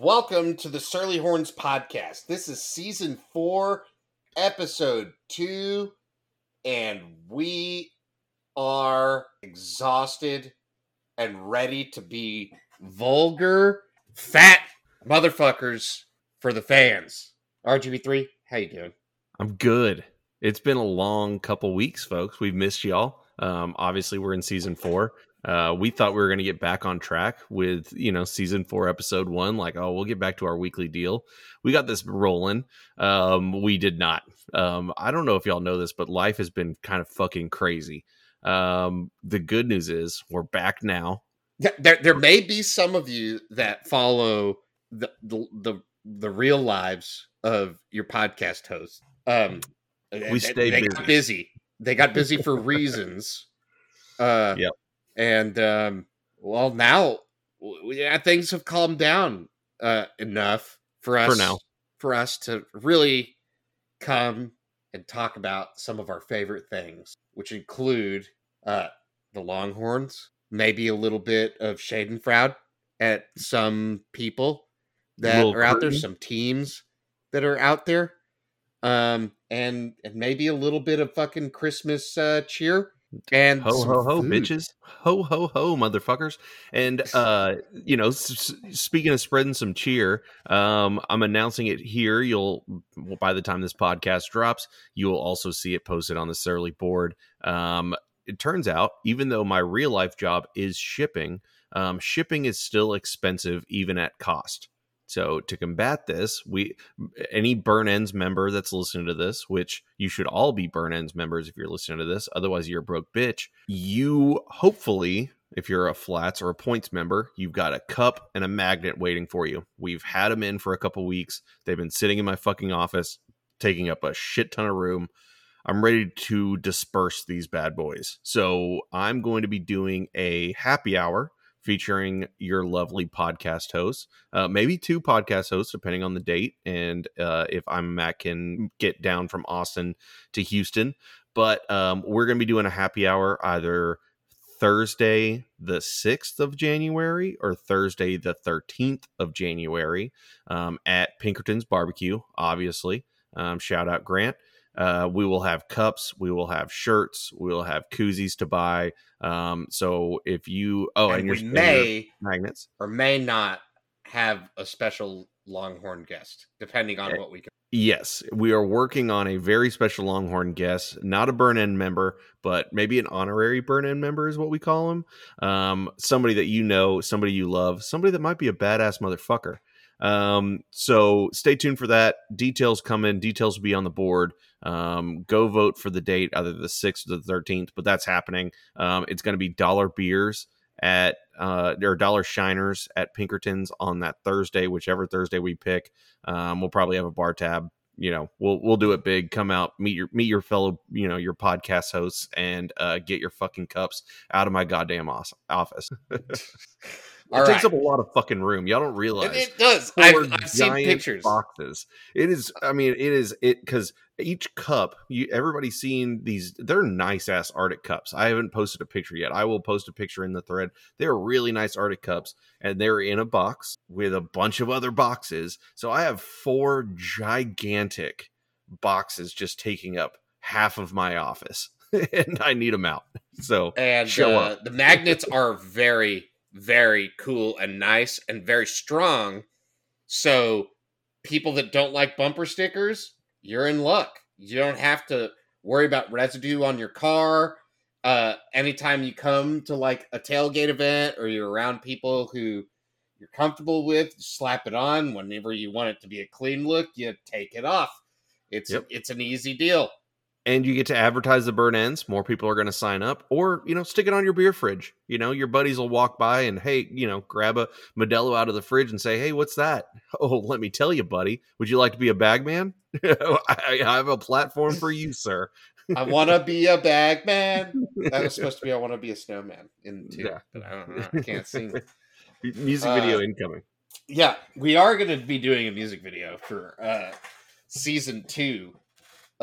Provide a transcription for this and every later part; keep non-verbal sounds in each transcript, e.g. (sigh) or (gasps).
Welcome to the Surly Horns podcast. This is season four, episode two, and we are exhausted and ready to be vulgar, fat motherfuckers for the fans. RGB3, how you doing? I'm good. It's been a long couple weeks, folks. We've missed y'all. Um, obviously, we're in season four. Uh, we thought we were going to get back on track with you know season four, episode one. Like, oh, we'll get back to our weekly deal. We got this rolling. Um, we did not. Um, I don't know if y'all know this, but life has been kind of fucking crazy. Um, the good news is we're back now. There, there may be some of you that follow the the the, the real lives of your podcast hosts. Um, we stay they busy. got busy. They got busy for reasons. Uh, Yep. And um, well, now yeah, things have calmed down uh, enough for us For now. for us to really come and talk about some of our favorite things, which include uh, the Longhorns, maybe a little bit of Schadenfreude at some people that are out there, some teams that are out there, um, and and maybe a little bit of fucking Christmas uh, cheer and ho ho ho food. bitches. Ho ho ho motherfuckers. And uh you know s- speaking of spreading some cheer um i'm announcing it here. You'll by the time this podcast drops you'll also see it posted on the surly board. Um it turns out even though my real life job is shipping um shipping is still expensive even at cost so to combat this, we any burn ends member that's listening to this, which you should all be burn ends members if you're listening to this, otherwise you're a broke bitch. You hopefully, if you're a flats or a points member, you've got a cup and a magnet waiting for you. We've had them in for a couple weeks. They've been sitting in my fucking office, taking up a shit ton of room. I'm ready to disperse these bad boys. So I'm going to be doing a happy hour featuring your lovely podcast hosts, uh, maybe two podcast hosts, depending on the date, and uh, if I'm Matt can get down from Austin to Houston. But um, we're going to be doing a happy hour either Thursday the 6th of January or Thursday the 13th of January um, at Pinkerton's Barbecue, obviously. Um, shout out Grant. Uh, we will have cups, we will have shirts, we will have koozies to buy. Um, so if you oh, and, and your we may magnets, or may not have a special Longhorn guest, depending on Eh, what we can. Yes, we are working on a very special Longhorn guest, not a burn end member, but maybe an honorary burn end member is what we call him. Um, somebody that you know, somebody you love, somebody that might be a badass motherfucker. Um, so stay tuned for that. Details come in, details will be on the board. Um, go vote for the date, either the 6th or the 13th, but that's happening. Um, it's going to be dollar beers at uh or dollar shiners at Pinkertons on that Thursday, whichever Thursday we pick. Um, we'll probably have a bar tab. You know, we'll we'll do it big. Come out, meet your meet your fellow, you know, your podcast hosts, and uh, get your fucking cups out of my goddamn os- (laughs) office. it All takes up a lot of fucking room. Y'all don't realize It, it does. I've, I've seen pictures. boxes. It is. I mean, it is it because each cup. You everybody's seen these. They're nice ass Arctic cups. I haven't posted a picture yet. I will post a picture in the thread. They're really nice Arctic cups, and they're in a box with a bunch of other boxes. So I have four gigantic boxes just taking up half of my office, (laughs) and I need them out. So and show uh, up. the magnets are very very cool and nice and very strong. So people that don't like bumper stickers you're in luck. You don't have to worry about residue on your car. Uh anytime you come to like a tailgate event or you're around people who you're comfortable with slap it on. Whenever you want it to be a clean look you take it off. It's Yep. it's an easy deal and you get to advertise the burn ends more people are going to sign up or you know stick it on your beer fridge you know your buddies will walk by and hey you know grab a modelo out of the fridge and say hey what's that (laughs) oh let me tell you buddy would you like to be a bag man (laughs) I, I have a platform for you sir I want to be a bag man. (laughs) That was supposed to be I want to be a snowman in two, Yeah. but I don't know. I can't sing. music Uh, video incoming Yeah, we are going to be doing a music video for uh, season two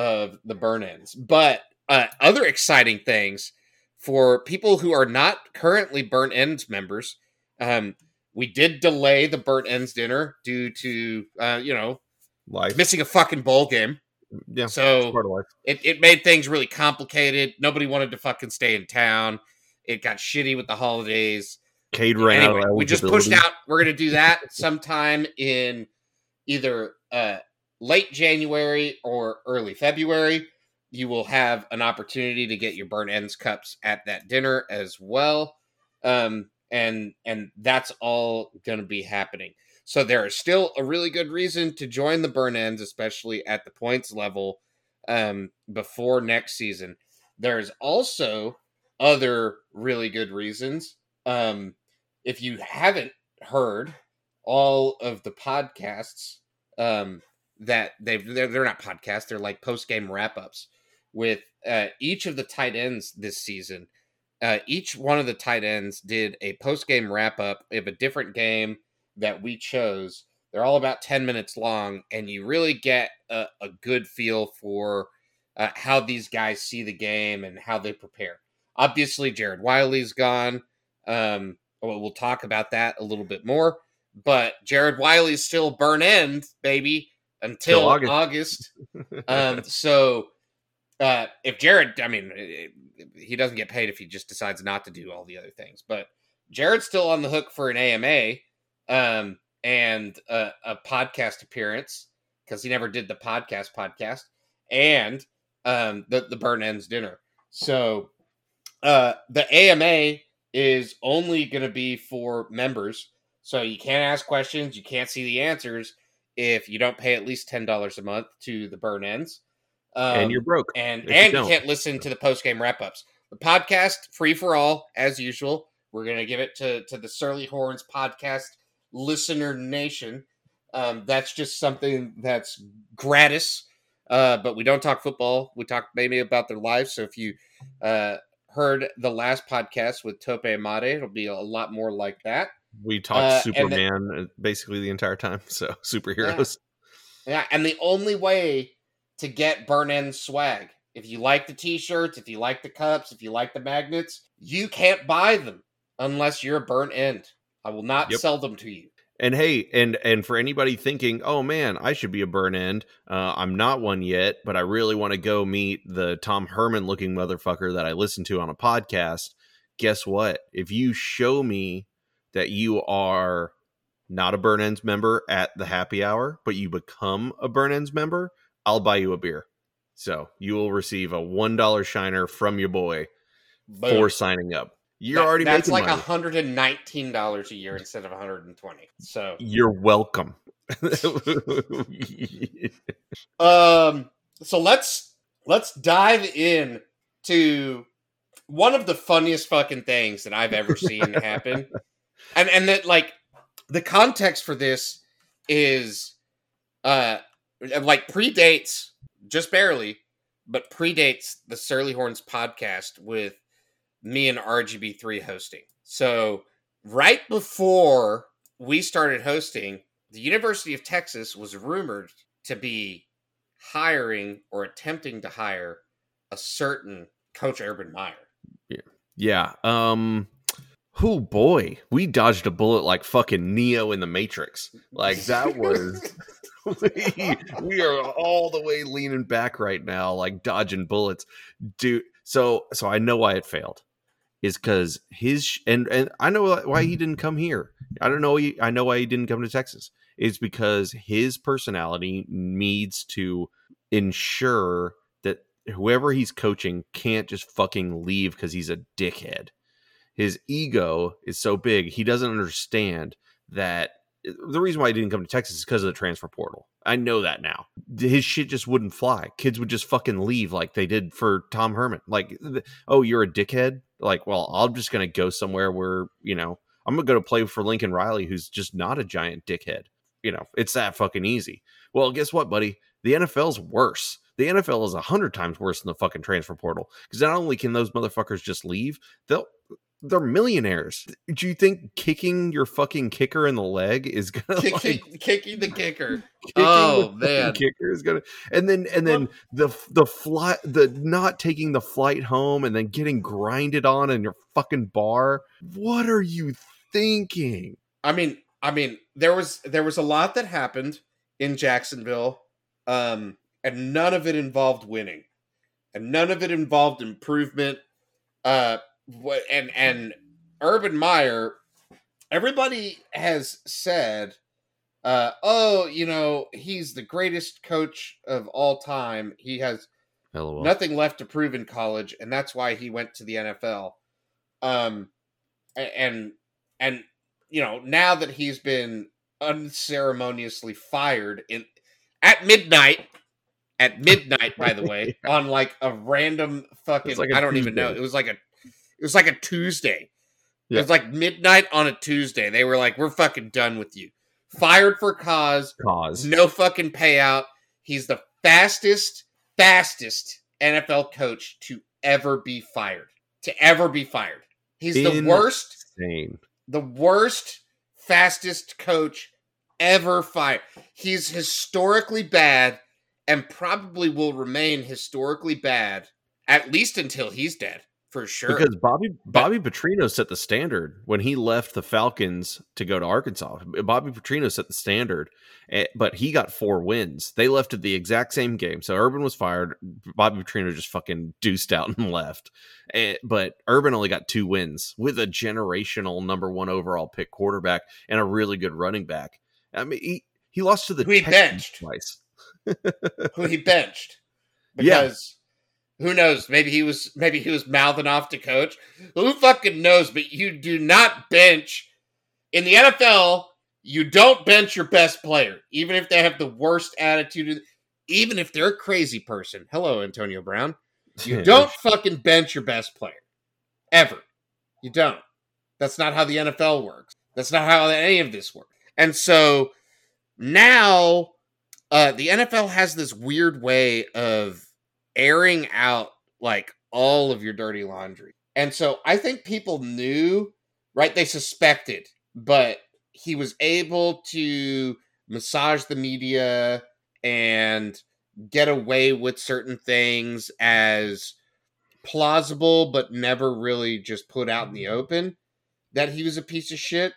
of the Burn Ends. But uh, other exciting things for people who are not currently Burn Ends members, um, we did delay the burnt ends dinner due to uh, you know Life. missing a fucking bowl game. Yeah. So Part of life. it, it made things really complicated. Nobody wanted to fucking stay in town. It got shitty with the holidays. Cade ran out Anyway, we just pushed out. We're gonna do that (laughs) sometime in either uh, late January or early February. You will have an opportunity to get your burn ends cups at that dinner as well, um, and and that's all gonna be happening. So there is still a really good reason to join the burn ends, especially at the points level um, before next season. There's also other really good reasons. Um, if you haven't heard all of the podcasts um, that they've, they're, they're not podcasts, they're like post game wrap ups with uh, each of the tight ends this season. Uh, each one of the tight ends did a post game wrap up of a different game that we chose. They're all about 10 minutes long, and you really get a, a good feel for uh, how these guys see the game and how they prepare. Obviously, Jared Wiley's gone. Um, well, we'll talk about that a little bit more. But Jared Wiley's still burn end, baby, until August. August. (laughs) um, so uh, if Jared, I mean, eh, he doesn't get paid if he just decides not to do all the other things. But Jared's still on the hook for an AMA um, and a, a podcast appearance because he never did the podcast podcast and um, the the burn ends dinner. So uh, the AMA is only going to be for members. So you can't ask questions, you can't see the answers if you don't pay at least ten dollars a month to the burn ends. Um, and you're broke. and you and you can't listen to the post game wrap ups. The podcast free for all as usual. We're gonna give it to to the Surly Horns podcast listener nation. Um, that's just something that's gratis. Uh, but we don't talk football. We talk maybe about their lives. So if you uh, heard the last podcast with Tope Amade, it'll be a lot more like that. We talked uh, and the- Superman uh, basically the entire time. (laughs) So superheroes. Yeah, and the only way to get burn end swag, if you like the t-shirts, if you like the cups, if you like the magnets, you can't buy them unless you're a burn end. I will not Yep. sell them to you. And hey, and and for anybody thinking, oh man, I should be a burn end. Uh, I'm not one yet, but I really want to go meet the Tom Herman looking motherfucker that I listen to on a podcast. Guess what? If you show me that you are not a burn ends member at the happy hour, but you become a burn ends member, I'll buy you a beer. So you will receive a one dollar shiner from your boy Boom. for signing up. You're That- already that's making like money. hundred and nineteen dollars a year instead of 120. So You're welcome. (laughs) Um, so let's let's dive in to one of the funniest fucking things that I've ever seen happen, (laughs) and and that like the context for this is uh like predates just barely, but predates the Surly Horns podcast with me and RGB3 hosting. So right before we started hosting, the University of Texas was rumored to be hiring or attempting to hire a certain coach Urban Meyer. Yeah. Um oh boy, we dodged a bullet like fucking Neo in the Matrix. Like (laughs) that was (laughs) we, we are all the way leaning back right now, like dodging bullets. Dude, so so I know why it failed. Is because his and and I know why he didn't come here. I don't know. He, I know why he didn't come to Texas. Is because his personality needs to ensure that whoever he's coaching can't just fucking leave because he's a dickhead. His ego is so big, he doesn't understand that eh, the reason why he didn't come to Texas is because of the transfer portal. I know that now. His shit just wouldn't fly. Kids would just fucking leave like they did for Tom Herman. Like, oh, you're a dickhead? Like, well, I'm just to go somewhere where, you know, I'm to go to play for Lincoln Riley, who's just not a giant dickhead. You know, it's that fucking easy. Well, guess what, buddy? The NFL's worse. The NFL is a hundred times worse than the fucking transfer portal because not only can those motherfuckers just leave, they'll they're millionaires. Do you think kicking your fucking kicker in the leg is gonna (laughs) Kicking, like kicking the kicker. (laughs) kicking Oh, the man. kicker is gonna and then and then the the flight the not taking the flight home and then getting grinded on in your fucking bar. What are you thinking? I mean, I mean, there was there was a lot that happened in Jacksonville, um, and none of it involved winning, and none of it involved improvement. Uh, and and Urban Meyer, everybody has said, uh, oh, you know, he's the greatest coach of all time. He has LOL. nothing left to prove in college, and that's why he went to the NFL. Um, and and you know now that he's been unceremoniously fired in at midnight, at midnight, by the way, (laughs) on like a random fucking like I don't even know it was like a it was like a Tuesday. It was like midnight on a Tuesday. They were like, "We're fucking done with you." Fired for cause Cause. no fucking payout. He's the fastest, fastest NFL coach to ever be fired. To ever be fired. He's the worst, the worst, fastest coach ever fired. He's historically bad and probably will remain historically bad at least until he's dead, for sure. Because Bobby Bobby Petrino set the standard when he left the Falcons to go to Arkansas. Bobby Petrino set the standard, but he got four wins. They left at the exact same game. So Urban was fired. Bobby Petrino just fucking deuced out (laughs) and left. But Urban only got two wins with a generational number one overall pick quarterback and a really good running back. I mean, he, he lost to the Who he Texans benched. twice. (laughs) who he benched Yeah. Who knows? Maybe he was maybe he was mouthing off to coach. Who fucking knows? But you do not bench in the NFL you don't bench your best player even if they have the worst attitude. Even if they're a crazy person. Hello Antonio Brown. You (laughs) don't fucking bench your best player. Ever. You don't. That's not how the NFL works. That's not how any of this works. And so now uh, the NFL has this weird way of airing out like all of your dirty laundry. And so I think people knew, right? They suspected, but he was able to massage the media and get away with certain things as plausible, but never really just put out in the mm-hmm. open that he was a piece of shit.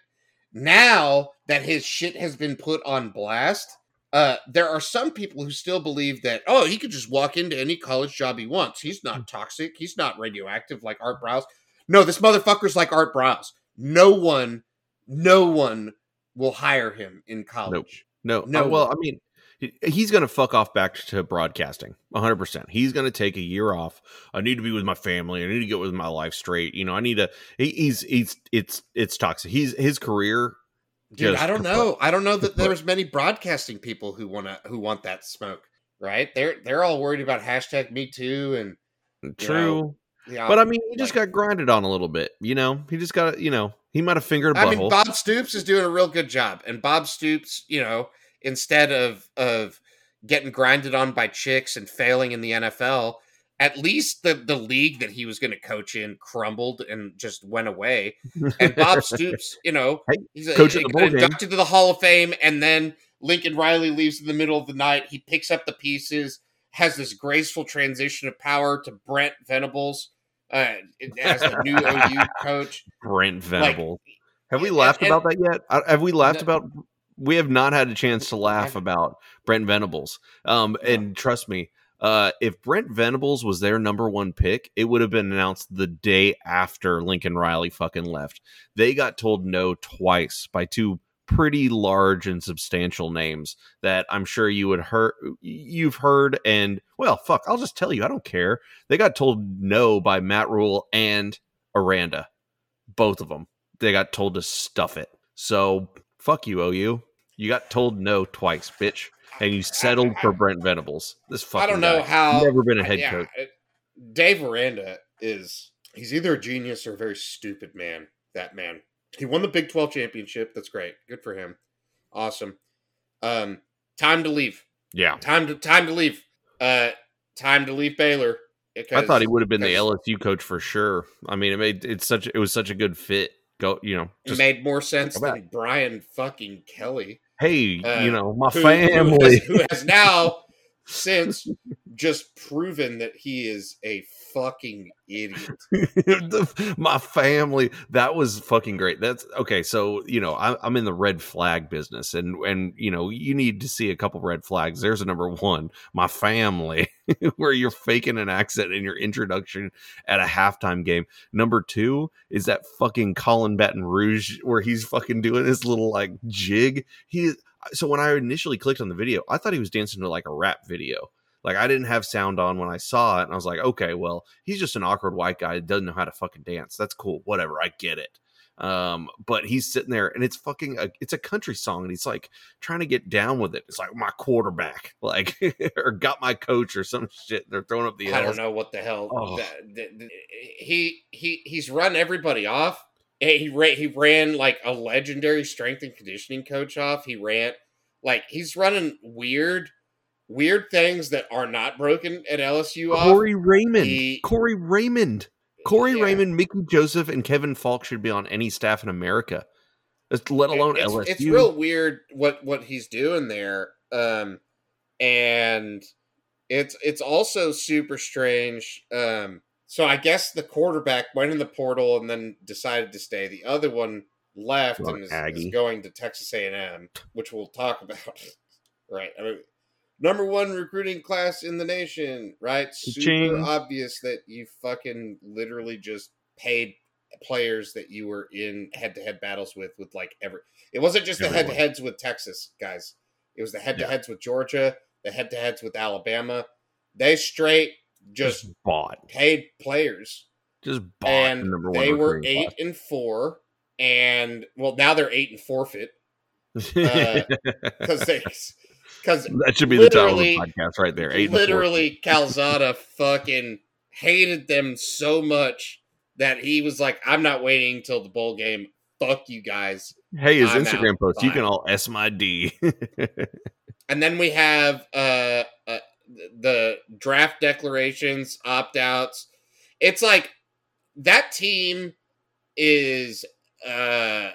Now that his shit has been put on blast, uh, there are some people who still believe that oh he could just walk into any college job he wants. He's not toxic. He's not radioactive like Art Briles. No, this motherfucker's like Art Briles. No one, no one will hire him in college. No, No. no. well, I mean, he's going to fuck off back to broadcasting 100%. He's going to take a year off. I need to be with my family. I need to get with my life straight. You know, I need to he, he's he's it's it's toxic. He's his career Dude, I don't know. I don't know that there's many broadcasting people who want to who want that smoke. Right? They're they're all worried about hashtag Me Too and true. yeah. but I mean, he just got grinded on a little bit, you know. He just got, you know, he might have fingered a I mean, Bob Stoops is doing a real good job, and Bob Stoops, you know, instead of of getting grinded on by chicks and failing in the NFL, at least the the league that he was going to coach in crumbled and just went away. And Bob (laughs) Stoops, you know, he's a, coach of the got bowl game. inducted to the Hall of Fame, and then Lincoln Riley leaves in the middle of the night. He picks up the pieces, has this graceful transition of power to Brent Venables uh, as the new OU coach. Brent Venable. have we laughed and- about that yet? Uh, Have we laughed No. about we have not had a chance to laugh about Brent Venables. Um, No. and trust me, uh, if Brent Venables was their number one pick, it would have been announced the day after Lincoln Riley fucking left. They got told no twice by two pretty large and substantial names that I'm sure you would heard you've heard and well fuck I'll just tell you I don't care. They got told no by Matt Rhule and Aranda both of them they got told to stuff it. So fuck you OU you got told no twice bitch and you settled for Brent Venables this fucking I don't know guy. how. never been a head yeah, coach it- Dave Aranda is he's either a genius or a very stupid man. That man. He won the Big Twelve championship. That's great. Good for him. Awesome. Um, time to leave. yeah Time to time to leave. Uh, time to leave Baylor. I thought he would have been the LSU coach for sure I mean it made it's such it was such a good fit go you know It made more sense than Brian fucking Kelly. Hey uh, you know my who- family who has, who has now since (laughs) just proven that he is a fucking idiot. (laughs) my family that was fucking great. That's okay so you know I, i'm in the red flag business and and you know you need to see a couple red flags. There's a number one my family (laughs) where you're faking an accent in your introduction at a halftime game. Number two is that fucking Callin' Baton Rouge where he's fucking doing his little like jig. He so when i initially clicked on the video i thought he was dancing to like a rap video like I didn't have sound on when I saw it, and I was like, okay, well, he's just an awkward white guy that doesn't know how to fucking dance. That's cool, whatever. I get it. Um, but he's sitting there, and it's fucking a, it's a country song, and he's like trying to get down with it. It's like my quarterback, (laughs) like or got my coach or some shit. They're throwing up the. I don't know what the hell. Oh. That, that, that, he he he's run everybody off. He ran he ran like a legendary strength and conditioning coach off. He ran like he's running weird weird things that are not broken at LSU. Corey off. Raymond. He, Corey Raymond. Corey yeah. Raymond, Mickey Joseph, and Kevin Faulk should be on any staff in America. Let alone it's, LSU. It's real weird what what he's doing there, um, and it's it's also super strange. Um, so I guess the quarterback went in the portal and then decided to stay. The other one left and is, is, going to Texas A and M, which we'll talk about. (laughs) right. I mean, number one recruiting class in the nation, right? Super Ching. obvious that you fucking literally just paid players that you were in head to head battles with, with like every. It wasn't just Everyone. the head to heads with Texas guys. It was the head to heads with Georgia, the head to heads with Alabama. They straight just, just bought paid players. Just bought and the they were eight and four, and well now they're eight and forfeit because uh, they because (laughs) that should be the title of the podcast right there. Eight literally, (laughs) Calzada fucking hated them so much that he was like, "I'm not waiting until the bowl game. Fuck you guys." Hey, his I'm Instagram out. post. You can all s my d. (laughs) and then we have uh, uh, the draft declarations, opt outs. It's like that team is uh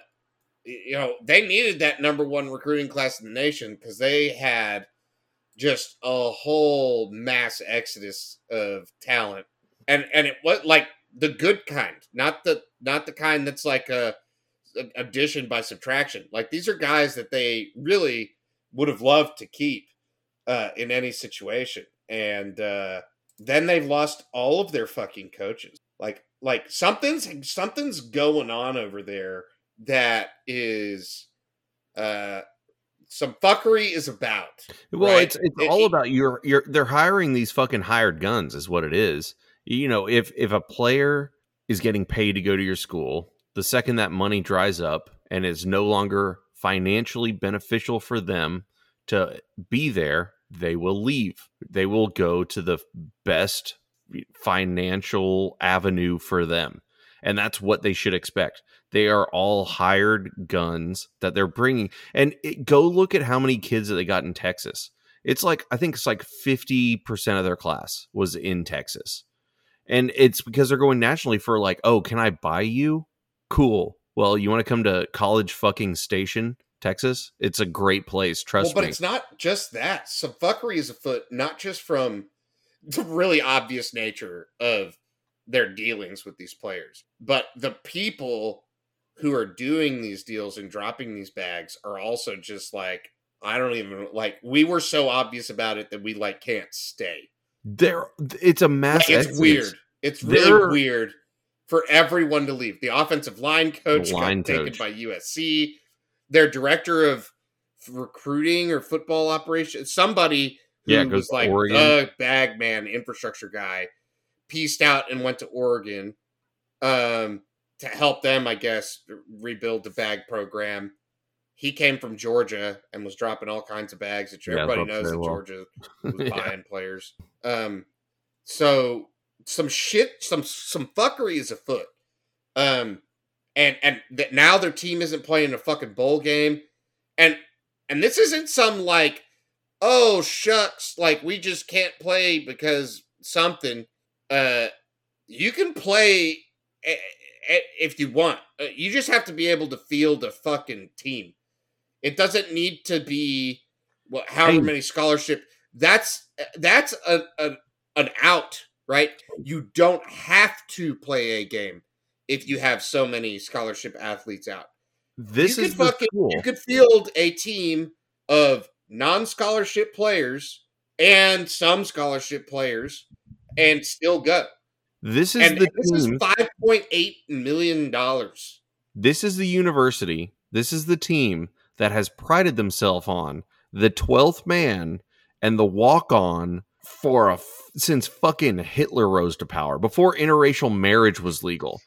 you know, they needed that number one recruiting class in the nation because they had just a whole mass exodus of talent, and and it was like the good kind, not the not the kind that's like a, a addition by subtraction. Like these are guys that they really would have loved to keep uh, in any situation, and uh, then they've lost all of their fucking coaches. Like like something's something's going on over there that is uh some fuckery is about. Well, right? it's it's it, all about your your they're hiring these fucking hired guns is what it is. You know, if if a player is getting paid to go to your school, the second that money dries up and is no longer financially beneficial for them to be there, they will leave. They will go to the best financial avenue for them. And that's what they should expect. They are all hired guns that they're bringing. And it, go look at how many kids that they got in Texas. It's like, I think it's like 50% of their class was in Texas. And it's because they're going nationally for like, oh, can I buy you? Cool. Well, you want to come to College fucking Station, Texas? It's a great place. Trust well, but me. But it's not just that. Some fuckery is afoot, not just from (laughs) the really obvious nature of their dealings with these players, but the people who are doing these deals and dropping these bags are also just like I don't even like we were so obvious about it that we like can't stay. There it's a mass like, it's weird. It's really They're... weird for everyone to leave. The offensive line coach line got coach. taken by USC. Their director of recruiting or football operations, somebody who yeah, was like Oregon. the bag man infrastructure guy, pieced out and went to Oregon. Um to help them, I guess, rebuild the bag program. He came from Georgia and was dropping all kinds of bags. That yeah, everybody knows that well. Georgia (laughs) was buying yeah. players. Um, so some shit, some some fuckery is afoot. Um, and and that now their team isn't playing a fucking bowl game, and and this isn't some like, oh shucks, like we just can't play because something. Uh, you can play if you want. Uh, you just have to be able to field a fucking team. It doesn't need to be well, however many scholarship. That's that's a, a an out, right? You don't have to play a game if you have so many scholarship athletes out. This you is could fucking you could field a team of non-scholarship players and some scholarship players and still go. This is And the this is five point eight million dollars. This is the university. This is the team that has prided themselves on the 12th man and the walk on for a f- since fucking Hitler rose to power, before interracial marriage was legal.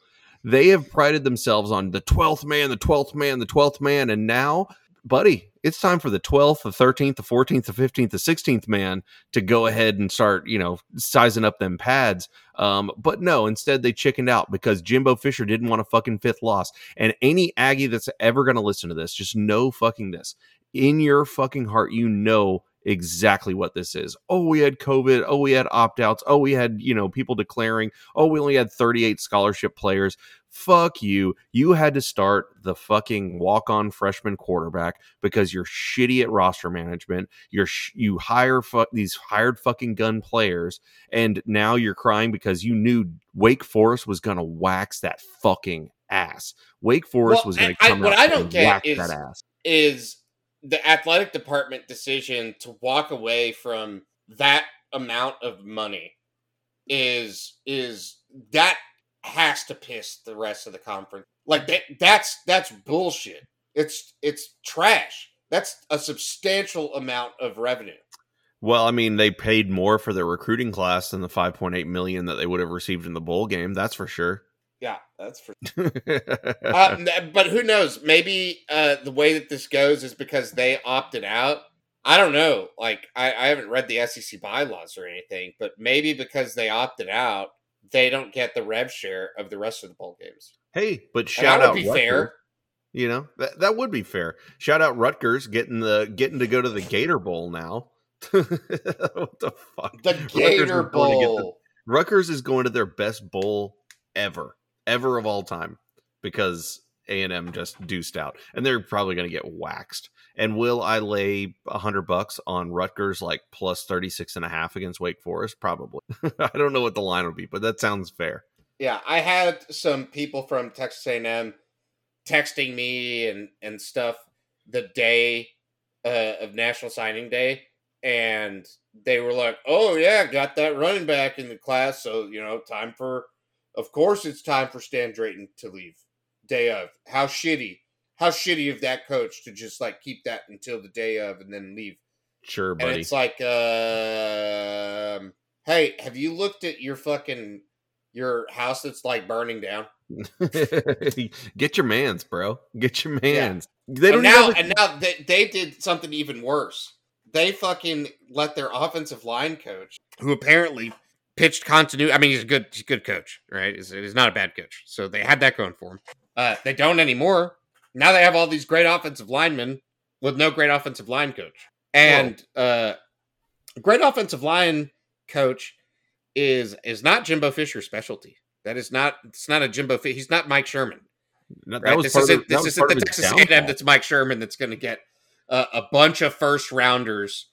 They have prided themselves on the 12th man, the 12th man, the 12th man. And now, buddy, it's time for the 12th, the 13th, the 14th, the 15th, the 16th man to go ahead and start, you know, sizing up them pads. Um, but no, instead they chickened out because Jimbo Fisher didn't want a fucking fifth loss. And any Aggie that's ever going to listen to this, just know fucking this. In your fucking heart, you know exactly what this is. Oh, we had COVID. Oh, we had opt outs. Oh, we had, you know, people declaring, oh, we only had 38 scholarship players. Fuck you. You had to start the fucking walk on freshman quarterback because you're shitty at roster management. You're, sh- you hire fu- these hired fucking gun players. And now you're crying because you knew Wake Forest was going to wax that fucking ass. Wake Forest Well, was going to I- come what out I don't and get whack is- that ass. Is the athletic department decision to walk away from that amount of money is is that has to piss the rest of the conference. Like that that's that's bullshit. It's it's trash. That's a substantial amount of revenue. Well, I mean, they paid more for their recruiting class than the 5.8 million that they would have received in the bowl game. That's for sure. Yeah, that's for (laughs) uh, but who knows? Maybe uh, the way that this goes is because they opted out. I don't know. Like I, I haven't read the SEC bylaws or anything, but maybe because they opted out, they don't get the rev share of the rest of the bowl games. hey, but shout that out would be Rutgers. fair. You know that that would be fair. Shout out Rutgers getting the getting to go to the Gator Bowl now. (laughs) what the fuck? The Gator the- Bowl. Rutgers is going to their best bowl ever, ever of all time, because A and M just deuced out, and they're probably going to get waxed. And will I lay a hundred bucks on Rutgers like plus 36 and a half against Wake Forest? Probably. (laughs) I don't know what the line would be, but that sounds fair. Yeah, I had some people from Texas A&M texting me and and stuff the day uh, of National Signing Day, and they were like, "Oh yeah, got that running back in the class, so you know, time for, of course, it's time for Stan Drayton to leave day of. How shitty, how shitty of that coach to just like keep that until the day of and then leave." Sure, And buddy. it's like, um, hey, have you looked at your fucking your house that's like burning down? (laughs) Get your mans, bro. Get your mans. They and don't now, even a- and now they, they did something even worse. They fucking let their offensive line coach, who apparently pitched continuity. I mean, he's a good, he's a good coach, right? He's, he's not a bad coach. So they had that going for him. Uh, they don't anymore. Now they have all these great offensive linemen with no great offensive line coach. And uh, great offensive line coach is is not Jimbo Fisher's specialty. That is not. It's not a Jimbo. Fi- He's not Mike Sherman. that, Right? was this isn't of, this isn't the Texas. A&M that's Mike Sherman that's going to get a, a bunch of first rounders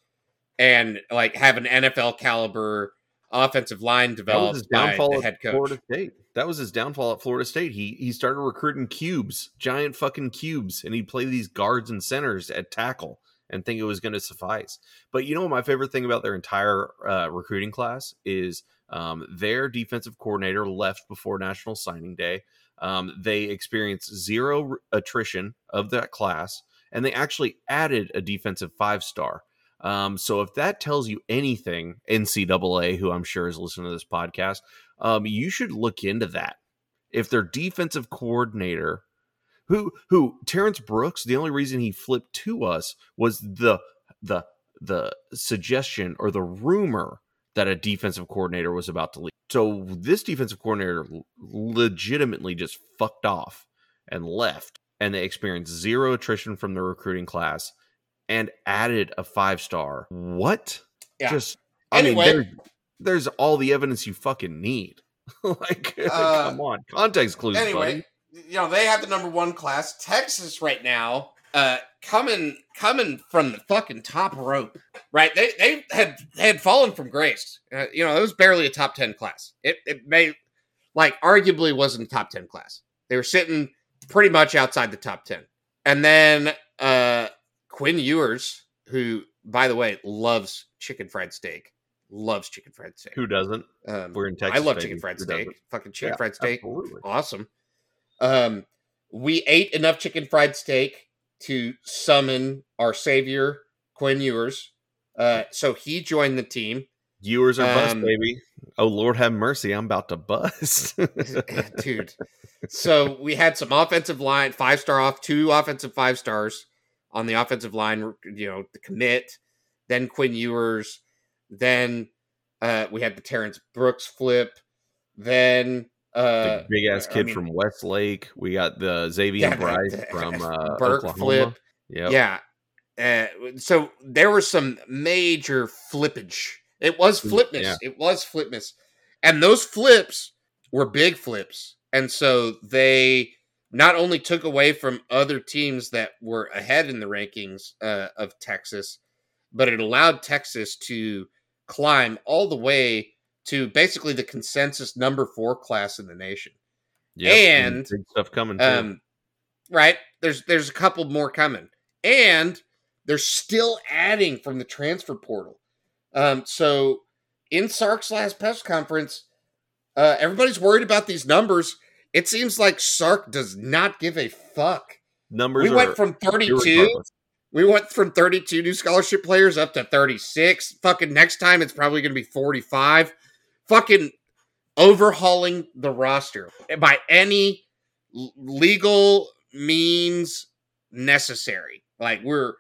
and like have an NFL caliber offensive line That was developed his by downfall the at head coach. Florida State. That was his downfall at Florida State. He he started recruiting cubes, giant fucking cubes, and he'd play these guards and centers at tackle and think it was going to suffice. But you know what my favorite thing about their entire uh, recruiting class is um, their defensive coordinator left before National Signing Day. Um, they experienced zero attrition of that class, and they actually added a defensive five star. Um, so if that tells you anything, NCAA, who I'm sure is listening to this podcast, um, you should look into that. If their defensive coordinator, who who Terrence Brooks, the only reason he flipped to us was the the the suggestion or the rumor that a defensive coordinator was about to leave. So this defensive coordinator legitimately just fucked off and left, and they experienced zero attrition from the recruiting class and added a five star. What? Yeah. Just I Anyway. mean, there, there's all the evidence you fucking need. (laughs) like, Uh, come on, context clues, Anyway, buddy. you know they have the number one class. Texas right now uh, coming coming from the fucking top rope, right? They they had had fallen from grace. Uh, you know, it was barely a top ten class. It it may like arguably wasn't a top ten class. They were sitting pretty much outside the top ten, and then Quinn Ewers, who by the way loves chicken fried steak, loves chicken fried steak. Who doesn't? Um, We're in Texas. I love chicken fried steak. doesn't? Fucking chicken Yeah, fried steak, Absolutely. awesome. Um, we ate enough chicken fried steak to summon our savior Quinn Ewers. Uh, so he joined the team, Ewers are bust, Um, baby. Oh Lord, have mercy! I'm about to bust. (laughs) (laughs) dude. So we had some offensive line, five star off, two offensive five stars on the offensive line. You know, the commit, then Quinn Ewers, then uh, we had the Terrence Brooks flip, then uh, the big ass I kid mean- from Westlake. We got the Xavier Yeah, Bryce (laughs) the- from uh, Burke Oklahoma. flip. Yep. Yeah. Uh, so there was some major flippage. It was Mm, flipness. yeah. It was flipness. And those flips were big flips. And so they not only took away from other teams that were ahead in the rankings uh, of Texas, but it allowed Texas to climb all the way to basically the consensus number four class in the nation. Yep, And, big stuff coming too. Um, right. There's there's a couple more coming, and they're still adding from the transfer portal. Um, so in Sark's last press conference, uh, everybody's worried about these numbers. It seems like Sark does not give a fuck. Numbers. We went from 32. We went from 32 new scholarship players up to 36. Fucking next time it's probably going to be 45. Fucking overhauling the roster by any legal means necessary. Like we're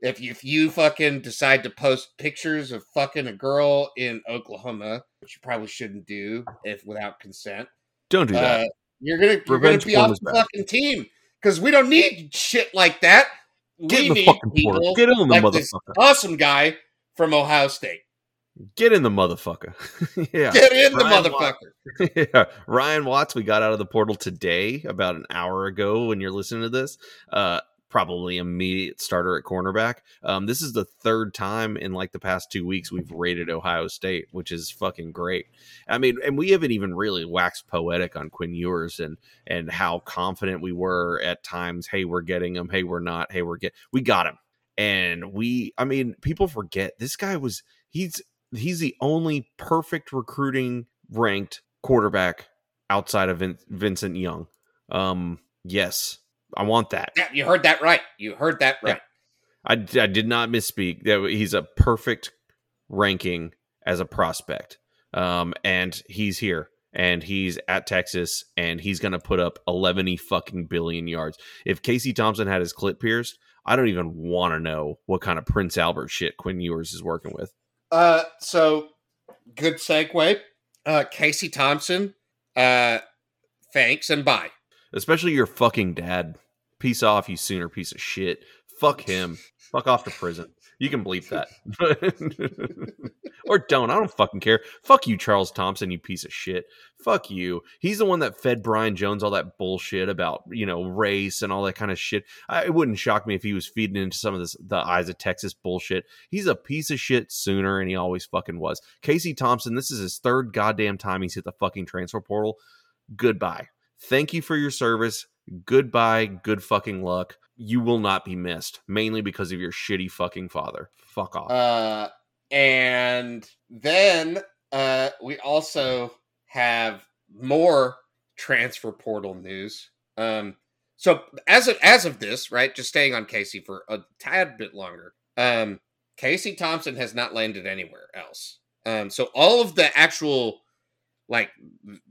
if you, if you fucking decide to post pictures of fucking a girl in Oklahoma, which you probably shouldn't do if without consent, Don't do that. uh, you're gonna you're Revenge gonna be off the bad. fucking team because we don't need shit like that. Get we in the fucking portal. Get in the like this motherfucker. awesome guy from Ohio State. Get in the motherfucker. (laughs) yeah. Get in the motherfucker. (laughs) yeah. Ryan Watts, we got out of the portal today, about an hour ago when you're listening to this. Uh probably immediate starter at cornerback. Um, this is the third time in like the past two weeks we've rated Ohio State, which is fucking great. I mean, and we haven't even really waxed poetic on Quinn Ewers and and how confident we were at times. Hey, we're getting him. Hey, we're not. Hey, we're get. We got him. And we, I mean, people forget this guy was he's he's the only perfect recruiting ranked quarterback outside of Vin- Vincent Young. Um, yes, I want that. Yeah, you heard that right. You heard that Yeah. right. I, I did not misspeak. That he's a perfect ranking as a prospect. Um, and he's here and he's at Texas and he's going to put up 11 fucking billion yards. If Casey Thompson had his clip pierced, I don't even want to know what kind of Prince Albert shit Quinn Ewers is working with. Uh, so good segue. Uh, Casey Thompson. Uh, thanks and bye. Especially your fucking dad. Peace off, you sooner piece of shit. Fuck him. Fuck off to prison. You can bleep that. (laughs) or don't. I don't fucking care. Fuck you, Charles Thompson, you piece of shit. Fuck you. He's the one that fed Brian Jones all that bullshit about, you know, race and all that kind of shit. I, it wouldn't shock me if he was feeding into some of this the eyes of Texas bullshit. He's a piece of shit sooner, and he always fucking was. Casey Thompson, this is his third goddamn time he's hit the fucking transfer portal. Goodbye. Thank you for your service. Goodbye. Good fucking luck. You will not be missed, mainly because of your shitty fucking father. Fuck off. Uh, and then uh, we also have more transfer portal news. Um, so as of, as of this, right, just staying on Casey for a tad bit longer. Um, Casey Thompson has not landed anywhere else. Um, so all of the actual, like,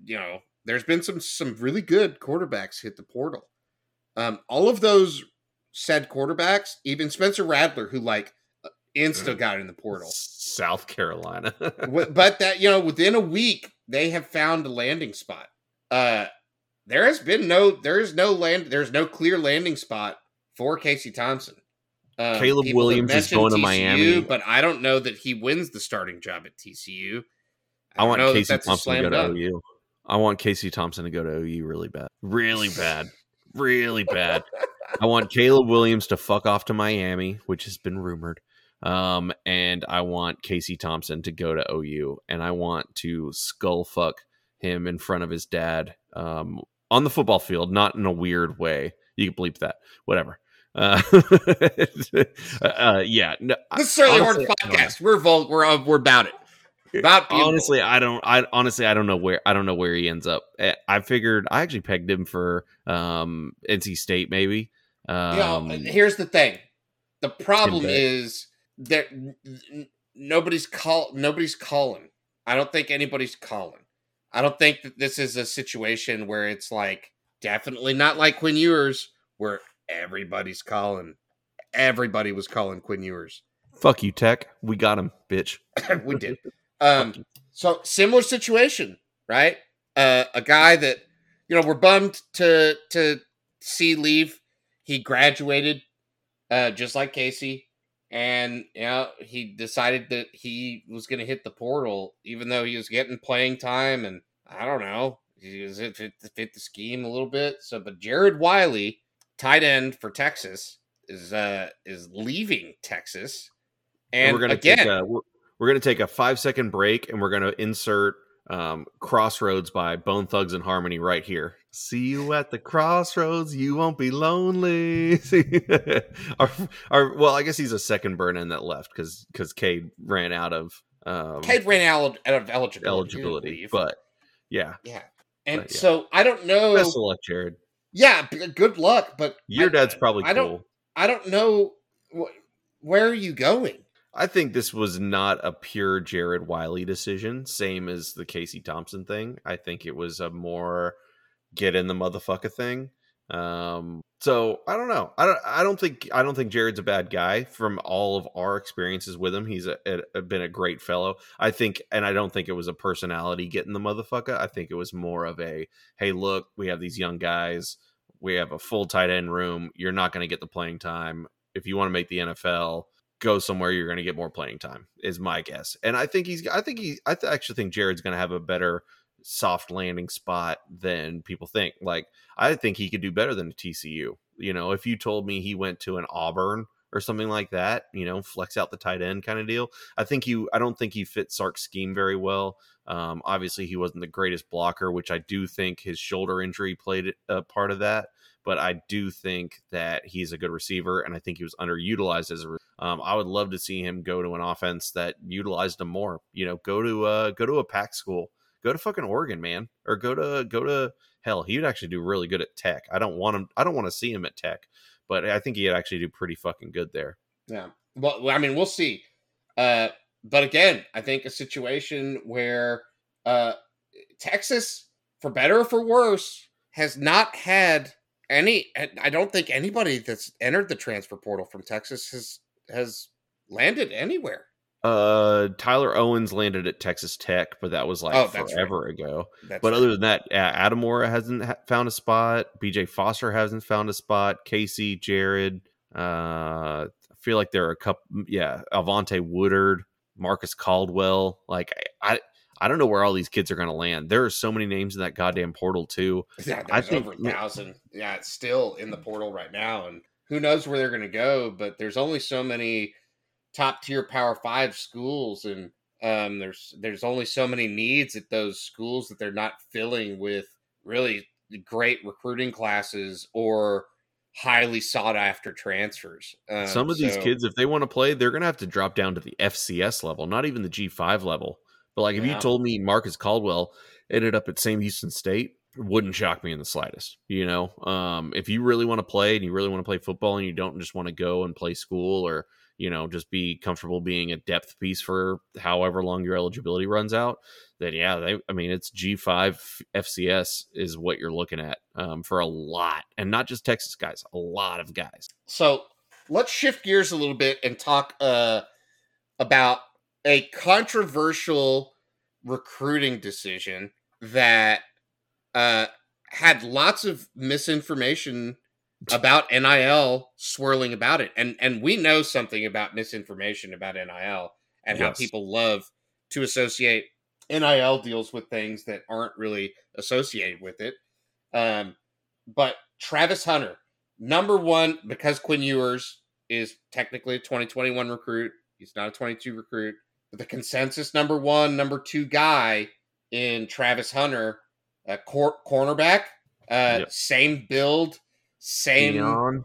you know, there's been some some really good quarterbacks hit the portal. Um, all of those said quarterbacks, even Spencer Rattler, who like insta got in the portal. South Carolina. (laughs) But that you know within a week they have found a landing spot uh there has been no there is no land there's no clear landing spot for casey thompson um, Caleb Williams is going to TCU, Miami. but i don't know that he wins the starting job at tcu I don't want that Casey that's a Thompson to go to. OU. I want Casey Thompson to go to OU really bad. Really bad. Really bad. I want (laughs) Caleb Williams to fuck off to Miami, which has been rumored. Um, and I want Casey Thompson to go to OU, and I want to skull fuck him in front of his dad um, on the football field, not in a weird way. You can bleep that, whatever. (laughs) Uh, uh, yeah, no, This is certainly honestly, Horns I don't podcast. We're vol- we're uh, we're about it. About being honestly i don't i honestly i don't know where i don't know where he ends up Eh, i figured i actually pegged him for um nc state maybe um You know, here's the thing. The problem is that nobody's call nobody's calling. I don't think anybody's calling. I don't think that this is a situation where it's like definitely not like Quinn Ewers where everybody's calling. Everybody was calling Quinn Ewers. fuck you tech we got him bitch (laughs) we did. Um, so similar situation, right? Uh, a guy that you know we're bummed to to see leave. He graduated, uh, just like Casey, and you know he decided that he was going to hit the portal, even though he was getting playing time, and I don't know, he was it fit, fit the scheme a little bit. So, but Jared Wiley, tight end for Texas, is uh is leaving Texas, and we're gonna again. take a, we're, we're gonna take a five second break and we're gonna insert um crossroads by bone thugs and harmony right here see you at the crossroads you won't be lonely (laughs) our, our, well i guess he's a second burn in that left because because cade ran out of um Cade ran out of eligibility. eligibility but yeah yeah, and but yeah. so I don't know. best of luck jared Yeah, b- good luck. But your I, dad's probably I cool don't. I don't know. Wh- where are you going? I think this was not a pure Jared Wiley decision, same as the Casey Thompson thing. I think it was a more get in the motherfucker thing. Um, so I don't know. I don't. I don't think. I don't think Jared's a bad guy. From all of our experiences with him, he's a, a, been a great fellow. I think, and I don't think it was a personality getting the motherfucker. I think it was more of a, hey, look, we have these young guys. We have a full tight end room. You're not going to get the playing time. If you want to make the NFL, go somewhere you're going to get more playing time is my guess and i think he's i think he i th- actually think jared's going to have a better soft landing spot than people think like i think he could do better than a tcu you know if you told me he went to an auburn or something like that you know flex out the tight end kind of deal i think you i don't think he fits sark's scheme very well um, obviously he wasn't the greatest blocker which i do think his shoulder injury played a part of that but I do think that he's a good receiver, and I think he was underutilized as a. Um, I would love to see him go to an offense that utilized him more. You know, go to uh, go to a Pac school, go to fucking Oregon, man, or go to go to hell. He would actually do really good at Tech. I don't want him. I don't want to see him at Tech, but I think he'd actually do pretty fucking good there. Yeah. Well, I mean, we'll see. Uh, but again, I think a situation where uh, Texas, for better or for worse, has not had any. I don't think anybody that's entered the transfer portal from Texas has has landed anywhere. Uh, Tyler Owens landed at Texas Tech, but that was like Oh, forever ago. That's But right. other than that, Adimora hasn't ha- found a spot. BJ Foster hasn't found a spot. Casey, Jared. Uh, I feel like there are a couple. Yeah, Avante Woodard, Marcus Caldwell. Like I, I don't know where all these kids are going to land. There are so many names in that goddamn portal too. (laughs) Yeah, I think- over a thousand. Yeah, it's still in the portal right now, and who knows where they're going to go? But there's only so many top tier Power Five schools, and um, there's there's only so many needs at those schools that they're not filling with really great recruiting classes or highly sought after transfers. Um, Some of these kids, if they want to play, they're going to have to drop down to the FCS level, not even the G5 level. But like, if you told me Marcus Caldwell ended up at Sam Houston State, it wouldn't shock me in the slightest. You know, um, if you really want to play and you really want to play football and you don't just want to go and play school or you know just be comfortable being a depth piece for however long your eligibility runs out, then yeah, they, I mean, it's G5 FCS is what you're looking at um, for a lot, and not just Texas guys, a lot of guys. So let's shift gears a little bit and talk uh, about a controversial recruiting decision that uh, had lots of misinformation about NIL swirling about it, and and we know something about misinformation about NIL and how people love to associate NIL deals with things that aren't really associated with it. Um, but Travis Hunter, number one because Quinn Ewers is technically a 2021 recruit. He's not a 22 recruit. The consensus number one, number two guy in Travis Hunter, a cor- cornerback, uh, Yep. same build, same Deion.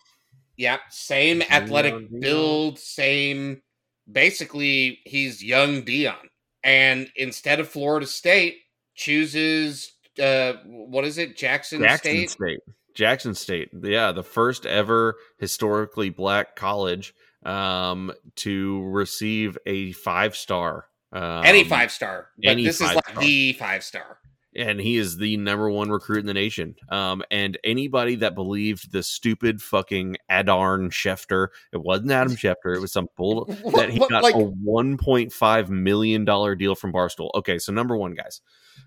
yeah, same athletic build, same. Basically, he's young Deion, and instead of Florida State, chooses uh, what is it, Jackson, Jackson State? State. Jackson State. Yeah, the first ever historically black college um, to receive a five star. Um, any five star, but any this is like five-star. the five star. and he is the number one recruit in the nation. Um, and anybody that believed the stupid fucking Adam Schefter, it wasn't Adam (laughs) Schefter, it was some bull (laughs) that he got like- a one point five million dollar deal from Barstool. Okay, so number one, guys,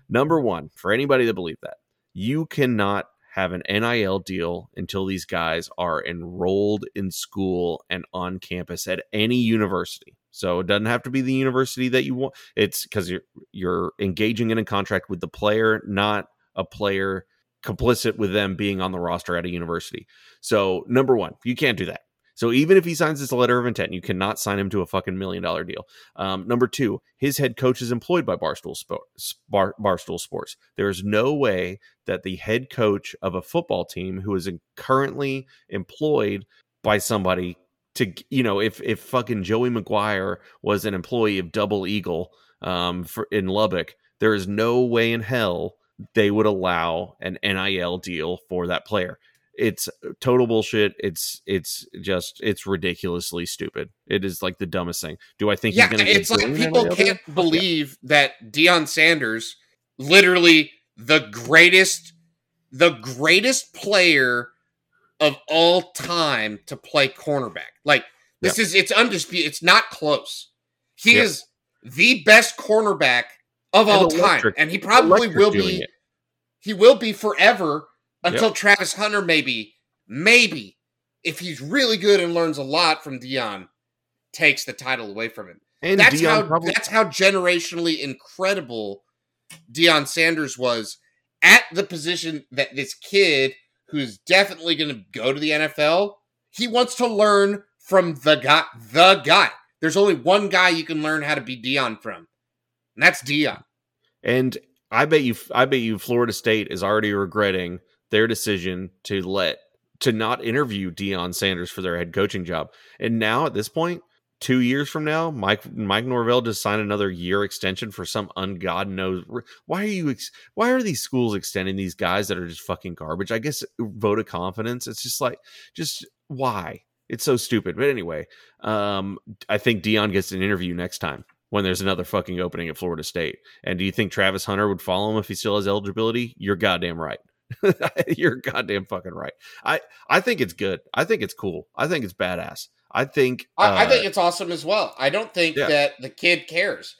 number one for anybody that believed that, you cannot have an NIL deal until these guys are enrolled in school and on campus at any university. So it doesn't have to be the university that you want. It's because you're you're engaging in a contract with the player, not a player complicit with them being on the roster at a university. So number one, you can't do that. So even if he signs this letter of intent, you cannot sign him to a fucking million dollar deal. Um, number two, his head coach is employed by Barstool Sports. Bar, Barstool Sports. There is no way that the head coach of a football team who is in- currently employed by somebody to you know if if fucking Joey McGuire was an employee of Double Eagle um, for in Lubbock, there is no way in hell they would allow an NIL deal for that player. It's uh, total bullshit. It's it's just it's ridiculously stupid. It is like the dumbest thing. Do I think Yeah, he's going to? it's like people can't believe that Deion Sanders, literally the greatest, the greatest player of all time to play cornerback. Like this is it's undisputed. It's not close. He Yep. is the best cornerback of And all time, and he probably will be. it. He will be forever until Travis Hunter maybe, maybe if he's really good and learns a lot from Deion, takes the title away from him And that's Deion how probably that's how generationally incredible Deion Sanders was at the position that this kid who's definitely going to go to the NFL, he wants to learn from the guy the guy. There's only one guy you can learn how to be Deion from. And that's Deion. And I bet you, I bet you, Florida State is already regretting their decision to let to not interview Deion Sanders for their head coaching job. And now at this point, two years from now, Mike Mike Norvell just signed another year extension for some ungod knows why are you ex- why are these schools extending these guys that are just fucking garbage? I guess vote of confidence. It's just like just why it's so stupid. But anyway, um, I think Deion gets an interview next time when there's another fucking opening at Florida State. And do you think Travis Hunter would follow him if he still has eligibility? You're goddamn right. (laughs) You're goddamn fucking right. I I think it's good. I think it's cool. I think it's badass. I think I, I uh, think it's awesome as well. I don't think Yeah. that the kid cares.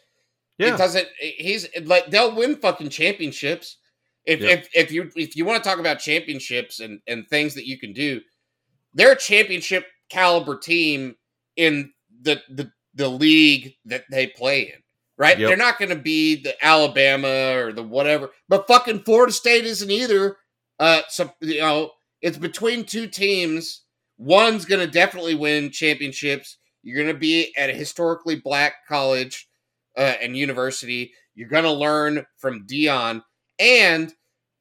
yeah. It doesn't. He's like they'll win fucking championships. If Yeah. if if you if you want to talk about championships and and things that you can do, they're a championship caliber team in the the the league that they play in. Right? Yep. They're not going to be the Alabama or the whatever. But fucking Florida State isn't either. Uh, so you know, it's between two teams. One's going to definitely win championships. You're going to be at a historically black college uh, and university. You're going to learn from Deion. And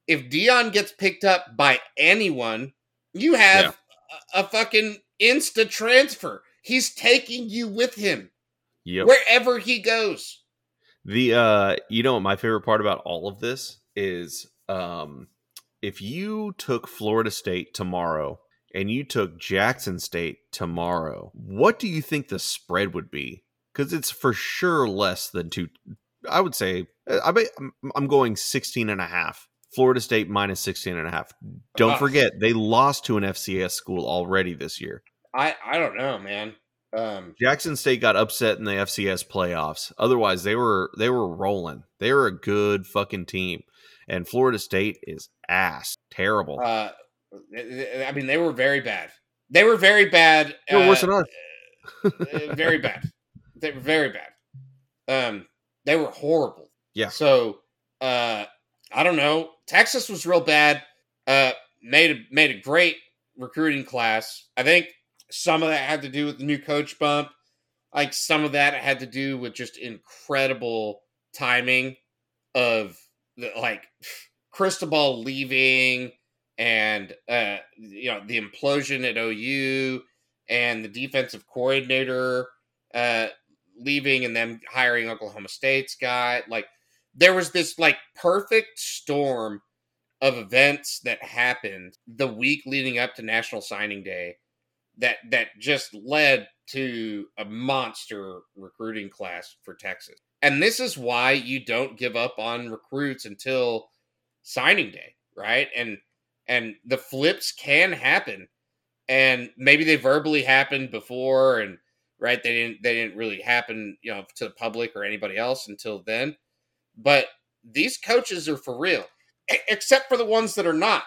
if Deion gets picked up by anyone, you have a, a fucking insta transfer. He's taking you with him Yep. wherever he goes. The uh you know what my favorite part about all of this is um if you took Florida State tomorrow and you took Jackson State tomorrow, what do you think the spread would be? Cuz it's for sure less than 2 I would say I bet I'm- going 16 and a half. Florida State minus 16 and a half. Don't Ah. forget they lost to an FCS school already this year. I I don't know, man. Um, Jackson State got upset in the FCS playoffs. Otherwise, they were they were rolling. They were a good fucking team. And Florida State is ass terrible. uh, I mean, they were very bad. They were very bad. they were worse uh, than us. uh, very (laughs) bad. They were very bad. Um, they were horrible. Yeah. So, uh, I don't know. Texas was real bad. Uh, made a, made a great recruiting class. I think some of that had to do with the new coach bump. Like some of that had to do with just incredible timing of like Cristobal leaving and uh, you know the implosion at OU and the defensive coordinator uh, leaving and them hiring Oklahoma State's guy. Like there was this like perfect storm of events that happened the week leading up to National Signing Day that that just led to a monster recruiting class for Texas. And this is why you don't give up on recruits until signing day, right? And and the flips can happen. And maybe they verbally happened before and right they didn't they didn't really happen, you know, to the public or anybody else until then. But these coaches are for real, except for the ones that are not,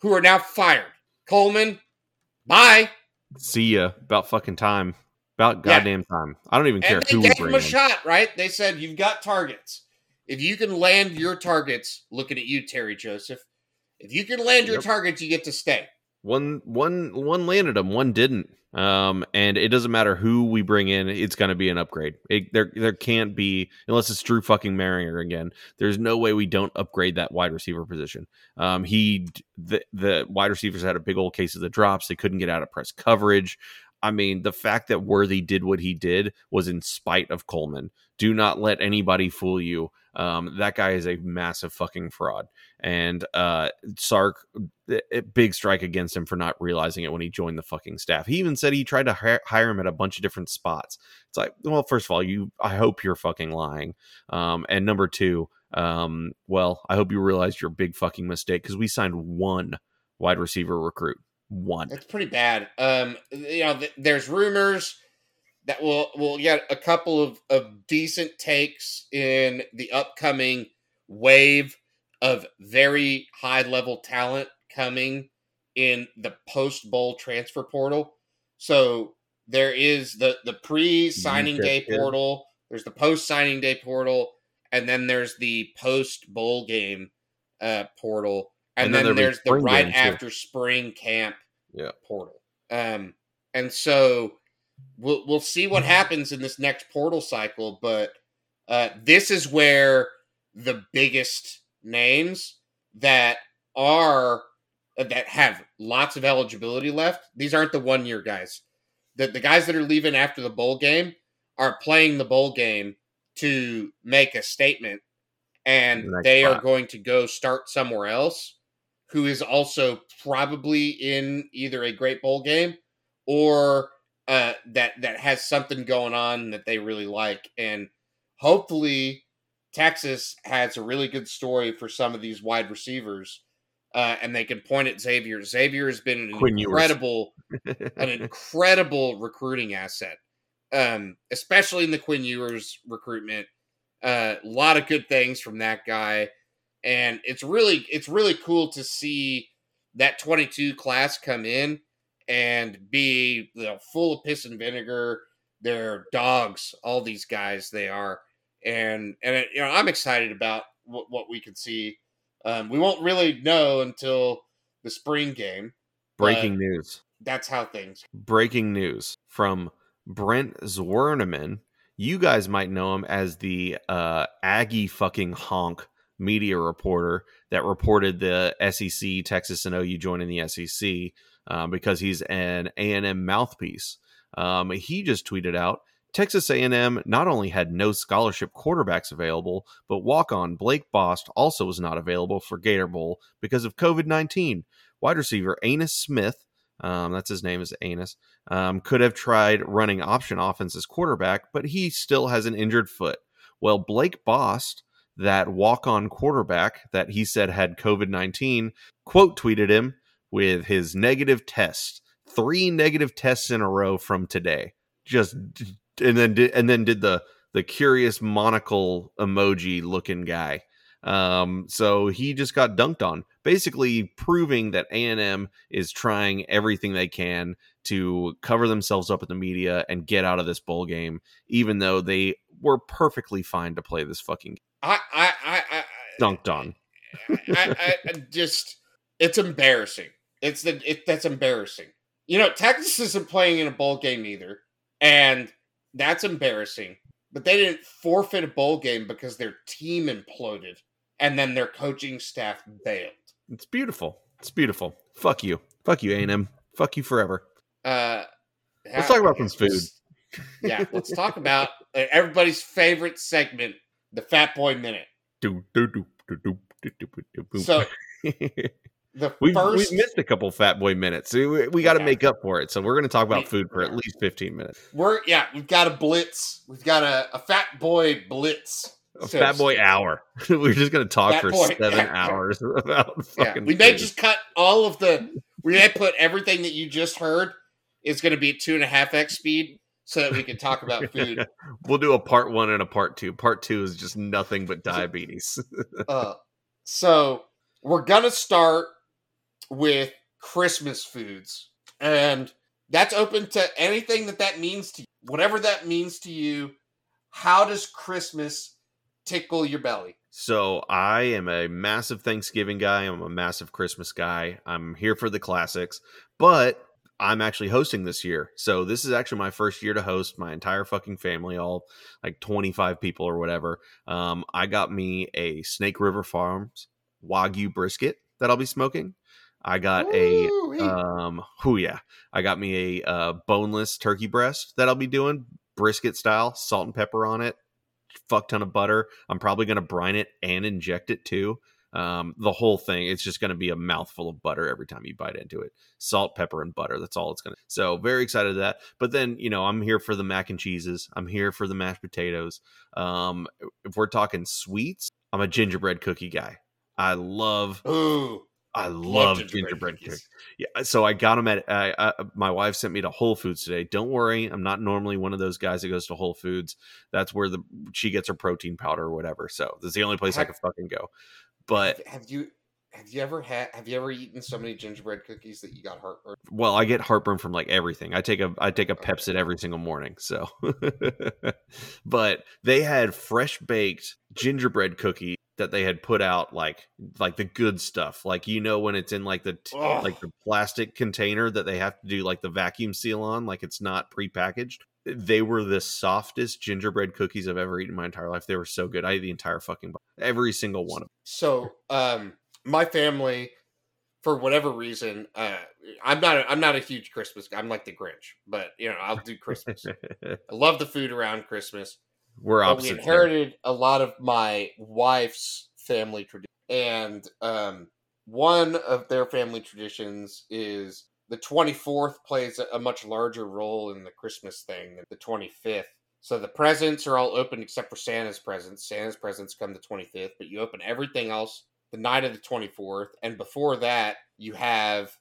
who are now fired. Coleman, bye. See ya. About fucking time. About goddamn yeah. time. I don't even care and they gave him a in. shot, right? They said you've got targets. If you can land your targets, looking at you, Terry Joseph. If you can land your yep. targets, you get to stay. One, one, one landed them. One didn't. Um, and it doesn't matter who we bring in; it's going to be an upgrade. It, there, there can't be unless it's Drew fucking Mehringer again. There's no way we don't upgrade that wide receiver position. Um, he, the, the wide receivers had a big old case of the drops. They couldn't get out of press coverage. I mean, the fact that Worthy did what he did was in spite of Coleman. Do not let anybody fool you. Um, that guy is a massive fucking fraud. And uh, Sark, it, eh, eh, big strike against him for not realizing it when he joined the fucking staff. He even said he tried to hi- hire him at a bunch of different spots. It's like, well, first of all, you, I hope you're fucking lying. Um, and number two, um, well, I hope you realized your big fucking mistake because we signed one wide receiver recruit. One. It's pretty bad. Um, you know, th- there's rumors that we'll we'll get a couple of, of decent takes in the upcoming wave of very high level talent coming in the post bowl transfer portal. So there is the the pre signing day portal, there's the post signing day portal, and then there's the post bowl game uh, portal, and, and then, then there's the right after spring camp yeah. portal. Um, and so we'll we'll see what happens in this next portal cycle, but uh, this is where the biggest names that are uh, that have lots of eligibility left. These aren't the one year guys. The the guys that are leaving after the bowl game are playing the bowl game to make a statement, and they spot. are going to go start somewhere else. Who is also probably in either a great bowl game or uh, that that has something going on that they really like, and hopefully Texas has a really good story for some of these wide receivers, uh, and they can point at Xavier. Xavier has been an Quinn incredible, (laughs) an incredible recruiting asset, um, especially in the Quinn Ewers recruitment. Uh, a lot of good things from that guy, and it's really it's really cool to see that 22 class come in and be you know, full of piss and vinegar. They're dogs, all these guys they are, and and it, you know I'm excited about what, what we can see. Um, we won't really know until the spring game. Breaking news. That's how things. Breaking news from Brent Zwerneman. You guys might know him as the uh, Aggie fucking honk media reporter that reported the SEC, Texas and OU joining the SEC uh, because he's an A&M mouthpiece. Um, he just tweeted out Texas A&M not only had no scholarship quarterbacks available, but walk-on Blake Bost also was not available for Gator Bowl because of COVID-19. Wide receiver Ainias Smith, um, that's his name is Ainias, um, could have tried running option offense as quarterback, but he still has an injured foot. Well, Blake Bost, that walk-on quarterback that he said had COVID-19, quote tweeted him, with his negative test, three negative tests in a row from today. Just and then did, and then did the the curious monocle emoji looking guy. Um, so he just got dunked on, basically proving that A and M is trying everything they can to cover themselves up in the media and get out of this bowl game, even though they were perfectly fine to play this fucking. I I I, I dunked on. I, I, I just it's embarrassing It's the it, that's embarrassing. You know, Texas isn't playing in a bowl game either, and that's embarrassing. But they didn't forfeit a bowl game because their team imploded, and then their coaching staff bailed. It's beautiful. It's beautiful. Fuck you. Fuck you, A&M. Fuck you forever. Uh, let's talk about some food. Just, yeah, let's talk about uh, everybody's favorite segment, the Fat Boy Minute. Do, do, do, do, do, do, do, do. So (laughs) the we've, we've missed a couple Fat Boy minutes. We, we got to yeah. make up for it. So we're going to talk about food for at least 15 minutes. We're yeah, we've got a blitz. We've got a, a Fat Boy blitz a so Fat Boy hour. (laughs) we're just going to talk for seven (laughs) yeah. hours about Yeah, fucking we may food. just cut all of the. We may put everything that you just heard is going to be two and a half x speed, so that we can talk about (laughs) food. We'll do a part one and a part two. Part two is just nothing but diabetes. Uh, so we're gonna start with Christmas foods, and that's open to anything that that means to you, whatever that means to you. How does Christmas tickle your belly? So I am a massive Thanksgiving guy. I'm a massive Christmas guy. I'm here for the classics, but I'm actually hosting this year. So this is actually my first year to host my entire fucking family, all like 25 people or whatever. Um, I got me a Snake River Farms Wagyu brisket that I'll be smoking. I got a Woo-wee. um oh yeah i got me a uh boneless turkey breast that i'll be doing brisket style salt and pepper on it fuck ton of butter. I'm probably gonna brine it and inject it too. Um the whole thing it's just gonna be a mouthful of butter every time you bite into it. Salt pepper and butter that's all it's gonna so very excited to that. But then you know i'm here for the mac and cheeses. I'm here for the mashed potatoes. Um if we're talking sweets i'm a gingerbread cookie guy. I love (gasps) Ooh, i love, gingerbread gingerbread cookies. cookies yeah, uh, so I got them at. I, I, my wife sent me to Whole Foods today. Don't worry, I'm not normally one of those guys that goes to Whole Foods. That's where the she gets her protein powder or whatever. So that's the only place I Heck. can fucking go. But have, have you have you ever had have you ever eaten so many gingerbread cookies that you got heartburn? well, I get heartburn from like everything. I take a I take a Okay. Pepcid every single morning. So, (laughs) but they had fresh baked gingerbread cookie that they had put out like like the good stuff. Like you know when it's in like the t- like the plastic container that they have to do like the vacuum seal on, like it's not prepackaged. They were the softest gingerbread cookies I've ever eaten in my entire life. They were so good. I ate the entire fucking box. every single one of them So, um, my family, for whatever reason, uh, I'm not a, I'm not a huge Christmas. guy. I'm like the Grinch, but you know I'll do Christmas. (laughs) I love the food around Christmas. We're But we opposite. inherited a lot of my wife's family tradition, and um, one of their family traditions is the 24th plays a, a much larger role in the Christmas thing than the 25th. So the presents are all open except for Santa's presents. Santa's presents come the 25th, but you open everything else the night of the 24th, and before that you have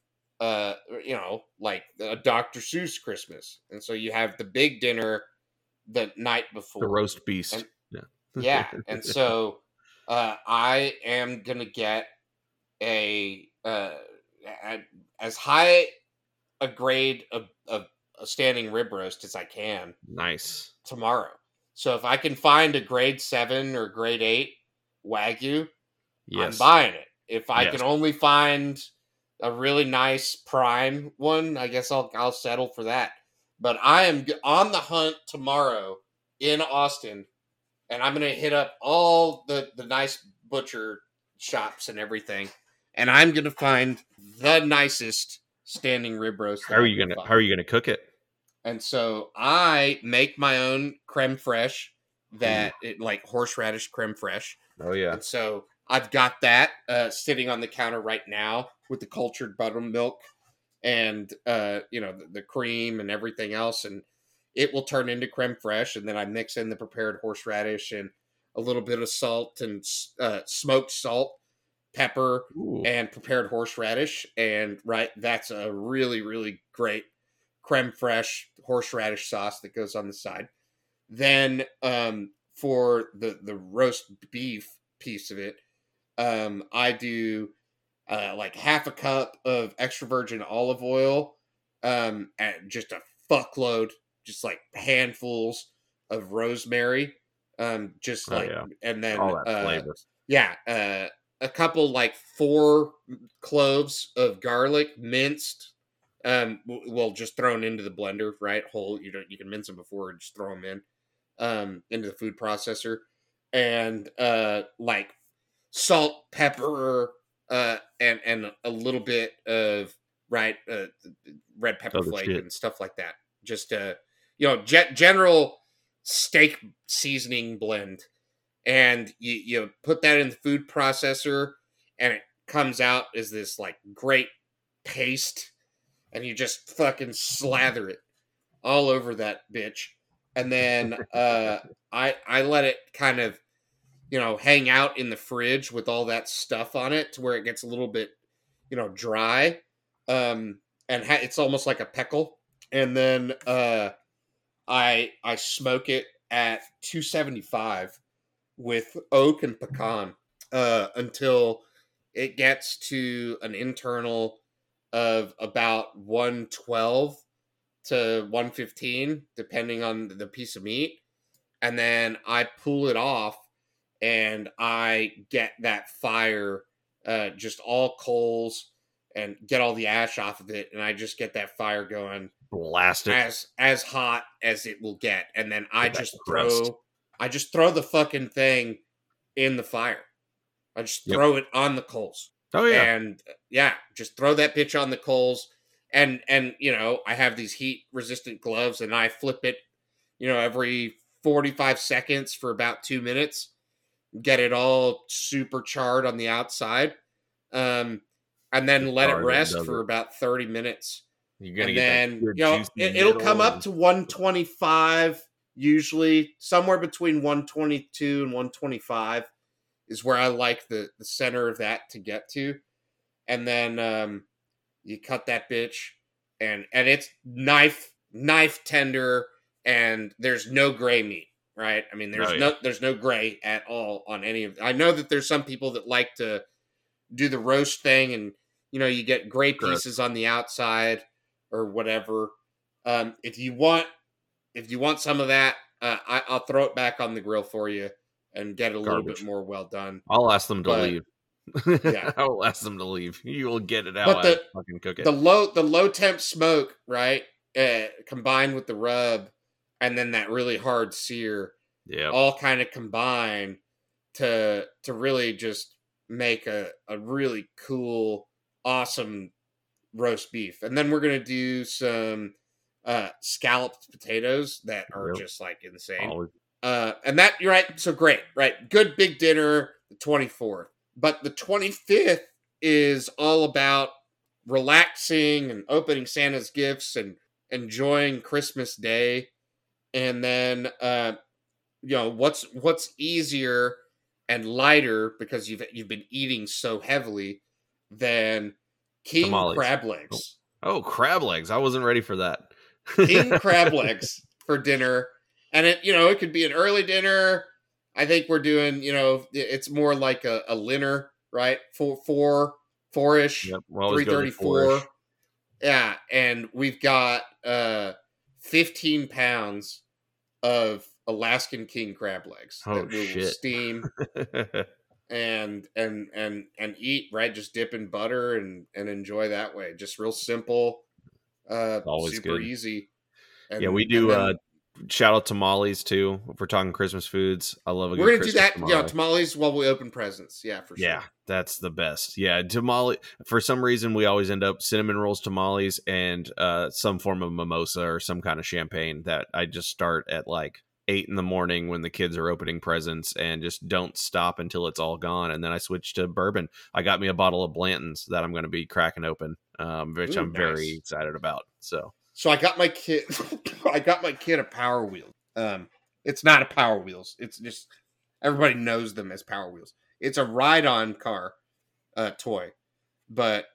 uh you know like a Dr. Seuss Christmas, and so you have the big dinner the night before the roast beast. And- yeah. yeah (laughs) and so uh i am gonna get a uh as high a grade of, of a standing rib roast as i can nice. tomorrow so if i can find a grade 7 or grade 8 wagyu Yes. i'm buying it if i Yes. can only find a really nice prime one i guess i'll i'll settle for that but i am on the hunt tomorrow in austin and i'm gonna hit up all the the nice butcher shops and everything and i'm gonna find the nicest standing rib roast How are you gonna. How are you gonna cook it? And so I make my own creme fraiche that it like horseradish creme fraiche. Oh yeah. And so I've got that uh, sitting on the counter right now with the cultured buttermilk and uh, you know the, the cream and everything else, and it will turn into creme fraiche. And then I mix in the prepared horseradish and a little bit of salt and uh, smoked salt, pepper, Ooh. and prepared horseradish. And right, that's a really, really great creme fraiche horseradish sauce that goes on the side. Then um, for the the roast beef piece of it, um, I do uh, like half a cup of extra virgin olive oil, um, and just a fuckload, just like handfuls of rosemary, um, just Oh, like, yeah. and then All that uh, yeah, uh, a couple like four cloves of garlic minced. Um, well, just thrown into the blender, right? Whole. You don't. You can mince them before and just throw them in, um, into the food processor, and uh, like salt, pepper, uh, and and a little bit of right, uh, red pepper Other flake shit. and stuff like that. Just uh, you know, ge- general steak seasoning blend, and you you put that in the food processor, and it comes out as this like great paste, and you just fucking slather it all over that bitch, and then (laughs) uh, I I let it kind of you know hang out in the fridge with all that stuff on it to where it gets a little bit you know dry, um, and ha- it's almost like a pickle, and then uh, I I smoke it at 275 with oak and pecan uh, until it gets to an internal of about 112 to 115 depending on the piece of meat. And then i pull it off and i get that fire uh, just all coals and get all the ash off of it and i just get that fire going Blast it. as as hot as it will get and then i that just crust. throw i just throw the fucking thing in the fire i just Yep. throw it on the coals Oh yeah. and uh, yeah just throw that bitch on the coals and and you know i have these heat resistant gloves and i flip it you know every 45 seconds for about two minutes get it all super charred on the outside um and then let it rest for about 30 minutes. You're gonna and get then you know it, it'll come up to 125 usually somewhere between 122 and 125 is where i like the the center of that to get to. And then um you cut that bitch and and it's knife knife tender and there's no gray meat right i mean there's Oh, yeah. no there's no gray at all on any of i know that there's some people that like to do the roast thing and you know you get gray Correct. pieces on the outside or whatever um if you want if you want some of that uh, I, i'll throw it back on the grill for you and get it a little bit more well done I'll ask them to But- leave. Yeah. (laughs) I will ask them to leave. You will get it out. But the- fucking cook it. the low the low temp smoke right uh, combined with the rub and then that really hard sear yeah. all kind of combine to to really just make a, a really cool awesome roast beef and then we're gonna do some uh scalloped potatoes that are just like insane Always- uh, and that you're right. So great, right? Good big dinner, the 24th. But the 25th is all about relaxing and opening Santa's gifts and enjoying Christmas Day. And then, uh, you know, what's what's easier and lighter because you've you've been eating so heavily than king Tamales. crab legs. Oh, crab legs. I wasn't ready for that. king crab (laughs) legs for dinner and it you know it could be an early dinner i think we're doing you know it's more like a, a dinner right four four four-ish Yep. We're 334 yeah and we've got uh 15 pounds of alaskan king crab legs Oh, that we will steam (laughs) and and and and eat right just dip in butter and and enjoy that way just real simple uh Always super good. easy yeah, we do. and uh then Shout out tamales too. If we're talking Christmas foods, I love a we're gonna do Christmas that yeah tamales while we open presents yeah for sure Yeah, that's the best. Yeah, tamale. For some reason, we always end up cinnamon rolls, tamales, and uh, some form of mimosa or some kind of champagne. That I just start at like eight in the morning when the kids are opening presents, and just don't stop until it's all gone. And then I switch to bourbon. I got me a bottle of Blanton's that I'm going to be cracking open, um, which Ooh, I'm very excited about. So so i got my kid (laughs) i got my kid a power wheel um it's not a power wheels. It's just everybody knows them as power wheels. It's a ride-on car uh toy. But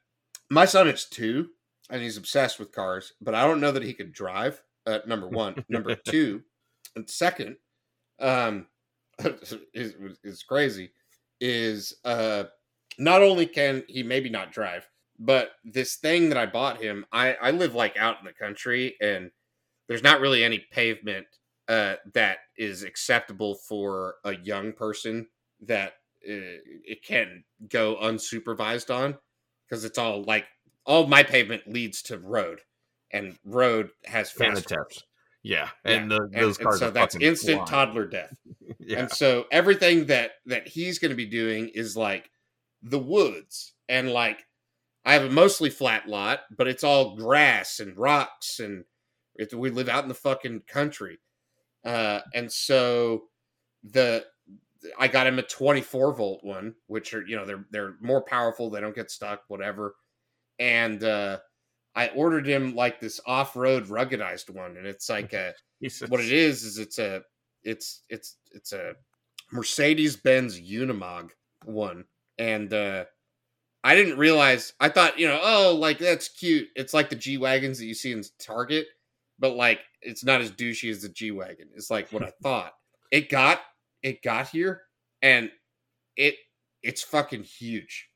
my son is two and he's obsessed with cars but i don't know that he could drive uh, number one. (laughs) Number two and second um (laughs) is, is crazy is uh not only can he maybe not drive but this thing that i bought him i i live like out in the country and there's not really any pavement uh that is acceptable for a young person that uh, it can go unsupervised on because it's all like all my pavement leads to road, and road has fast Fanatec. Yeah, Yeah, and the, and- those and cars so are that's instant flying. toddler death. (laughs) Yeah, And so everything that that he's going to be doing is like the woods and like I have a mostly flat lot, but it's all grass and rocks and it, we live out in the fucking country. Uh and so the I got him a 24 volt one, which are, you know, they're they're more powerful, they don't get stuck, whatever. And uh I ordered him like this off-road ruggedized one and it's like a (laughs) what it is is it's a it's it's it's a Mercedes Benz Unimog one, and uh, I didn't realize. I thought you know, oh, like that's cute. It's like the G wagons that you see in Target, but like it's not as douchey as the G wagon. It's like what I (laughs) thought. It got it got here, and it it's fucking huge.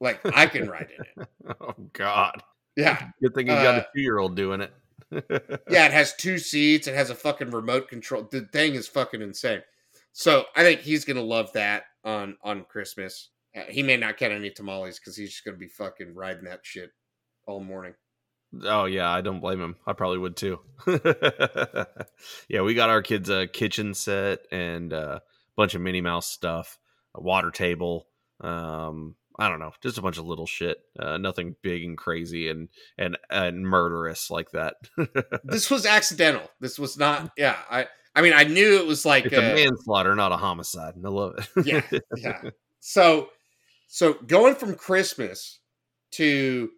Like I can ride in it. (laughs) Oh God! Yeah, Good thing you got Uh, a two-year-old doing it. (laughs) yeah, it has two seats. It has a fucking remote control. The thing is fucking insane. So I think he's gonna love that on on Christmas. Uh, he may not get any tamales because he's just gonna be fucking riding that shit all morning. Oh yeah, I don't blame him. I probably would too. (laughs) yeah, we got our kids a kitchen set and a bunch of Minnie Mouse stuff, a water table. Um, I don't know, just a bunch of little shit. Uh, nothing big and crazy and and and murderous like that. (laughs) This was accidental. This was not. Yeah, I. I mean, I knew it was like. it's uh, a manslaughter, not a homicide. and I love it. yeah, yeah. (laughs) So, so going from Christmas to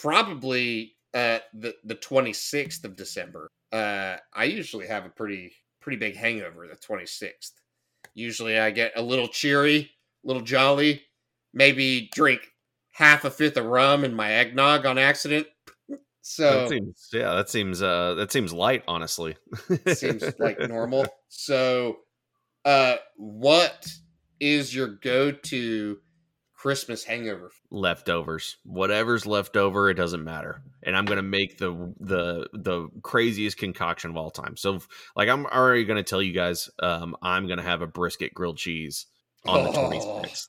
probably uh, the the twenty sixth of December. Uh, I usually have a pretty pretty big hangover the twenty sixth. Usually, I get a little cheery, a little jolly, maybe drink half a fifth of rum in my eggnog on accident. (laughs) So that seems yeah, that seems uh that seems light, honestly. seems like normal. (laughs) So, uh, what is your go-to Christmas hangover? leftovers whatever's left over it doesn't matter and i'm gonna make the the the craziest concoction of all time so like i'm already gonna tell you guys um i'm gonna have a brisket grilled cheese on the (laughs) Oh. 26th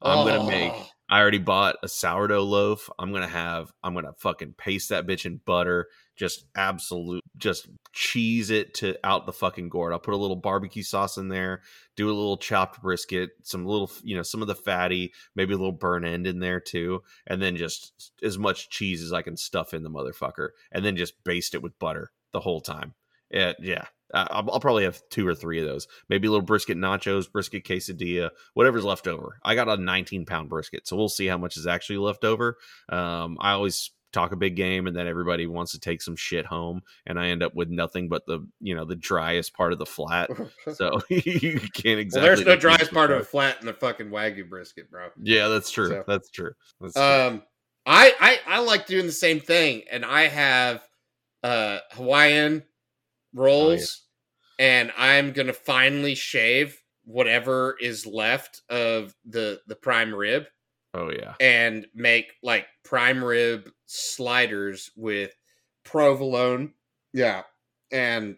i'm gonna make i already bought a sourdough loaf. I'm gonna have i'm gonna fucking paste that bitch in butter just absolute just cheese it to out the fucking gourd. I'll put a little barbecue sauce in there do a little chopped brisket some little you know some of the fatty maybe a little burn end in there too and then just as much cheese as i can stuff in the motherfucker and then just baste it with butter the whole time. Eh, yeah yeah I- I'll, I'll probably have two or three of those. Maybe a little brisket nachos brisket quesadilla whatever's left over. I got a 19 pound brisket so we'll see how much is actually left over. Um, i always talk a big game and then everybody wants to take some shit home and i end up with nothing but the you know the driest part of the flat. (laughs) So (laughs) you can't exactly well, there's no driest part of a flat in the fucking wagyu brisket, bro. yeah that's true. So- that's true. That's true. Um, I, I I like doing the same thing, and I have uh Hawaiian rolls, and I'm gonna finally shave whatever is left of the the prime rib oh yeah. and make like prime rib sliders with provolone, yeah, and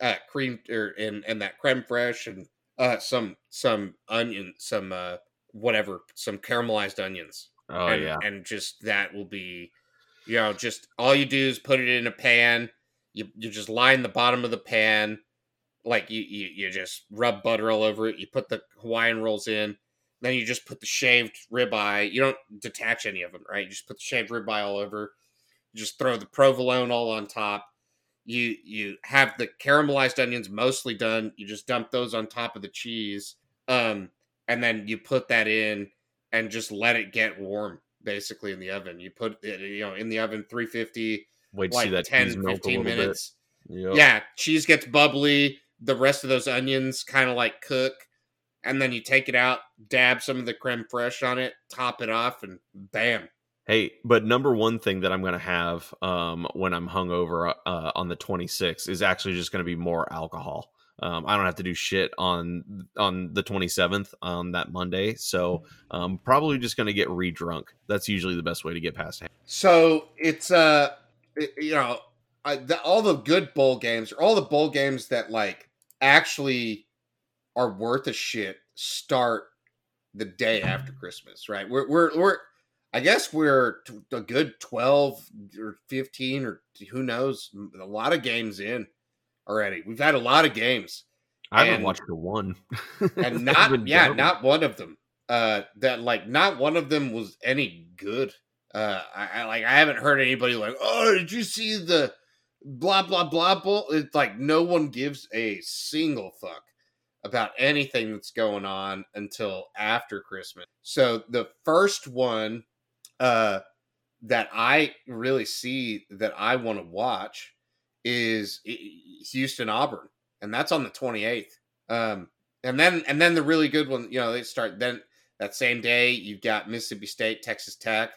uh cream or and and that creme fraiche and uh some some onion some uh whatever some caramelized onions. Oh and, yeah. and just that will be you know just all you do is put it in a pan you you just line the bottom of the pan like you you, you just rub butter all over it you put the hawaiian rolls in then you just put the shaved ribeye you don't detach any of them right? You just put the shaved ribeye all over you just throw the provolone all on top you you have the caramelized onions mostly done you just dump those on top of the cheese um and then you put that in and just let it get warm basically in the oven. You put it you know in the oven 350 wait to like see that 10 cheese melt a 15 minutes Yep. yeah cheese gets bubbly the rest of those onions kind of like cook and then you take it out dab some of the creme fraiche on it top it off and bam Hey, but number one thing that I'm going to have um, when I'm hungover uh, on the 26th is actually just going to be more alcohol. Um, I don't have to do shit on on the 27th on that Monday, so um, probably just going to get re-drunk. That's usually the best way to get past it. So it's uh, it- you know, uh, the, all the good bowl games, or all the bowl games that like actually are worth a shit, start the day after Christmas, right? We're we're we're I guess we're a good 12 or 15 or who knows, a lot of games in already. We've had a lot of games. I haven't and, watched the one. (laughs) and not yeah, not one of them. Uh that like not one of them was any good. Uh I, I like I haven't heard anybody like, "Oh, did you see the blah blah blah blah?" It's like no one gives a single fuck about anything that's going on until after Christmas. So the first one uh, that I really see that I want to watch is Houston Auburn, and that's on the 28th. Um, and then and then the really good one, you know, they start then that same day. You've got Mississippi State, Texas Tech,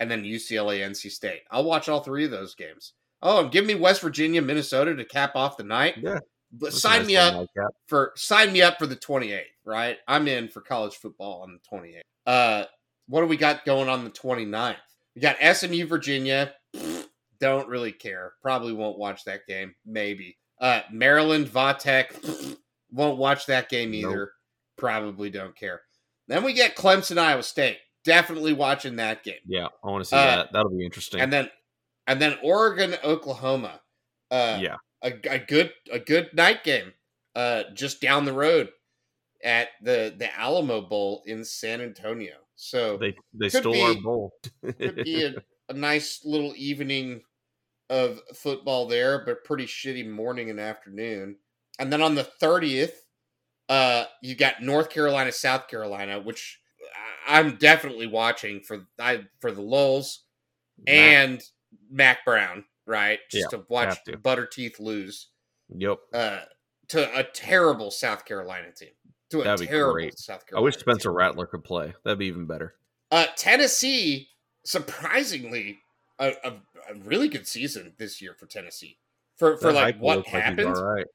and then UCLA, NC State. I'll watch all three of those games. Oh, and give me West Virginia, Minnesota to cap off the night. Yeah. But sign nice me up like for sign me up for the 28th, right? I'm in for college football on the 28th. Uh what do we got going on the 29th? We got SMU Virginia. (sniffs) Don't really care. Probably won't watch that game. Maybe. Uh, Maryland Vatech. (sniffs) Won't watch that game either. Nope. Probably don't care. Then we get Clemson Iowa State. Definitely watching that game. Yeah, I want to see uh, that. That'll be interesting. And then and then Oregon Oklahoma. Uh, yeah, a, a good a good night game. Uh, just down the road at the the Alamo Bowl in San Antonio. So they they stole be, our bowl. could be (laughs) a, a nice little evening of football there, but pretty shitty morning and afternoon. And then on the thirtieth, uh, you got North Carolina, South Carolina, which I'm definitely watching for I for the lulls Mac. and Mack Brown, right? Just yeah, to watch to. Butter Teeth lose. Yep. Uh, to a terrible South Carolina team to a That'd terrible great. South Carolina. I wish Spencer team. Rattler could play. That'd be even better. Uh, Tennessee, surprisingly, a, a, a, really good season this year for Tennessee. For for that like what happened. Like right.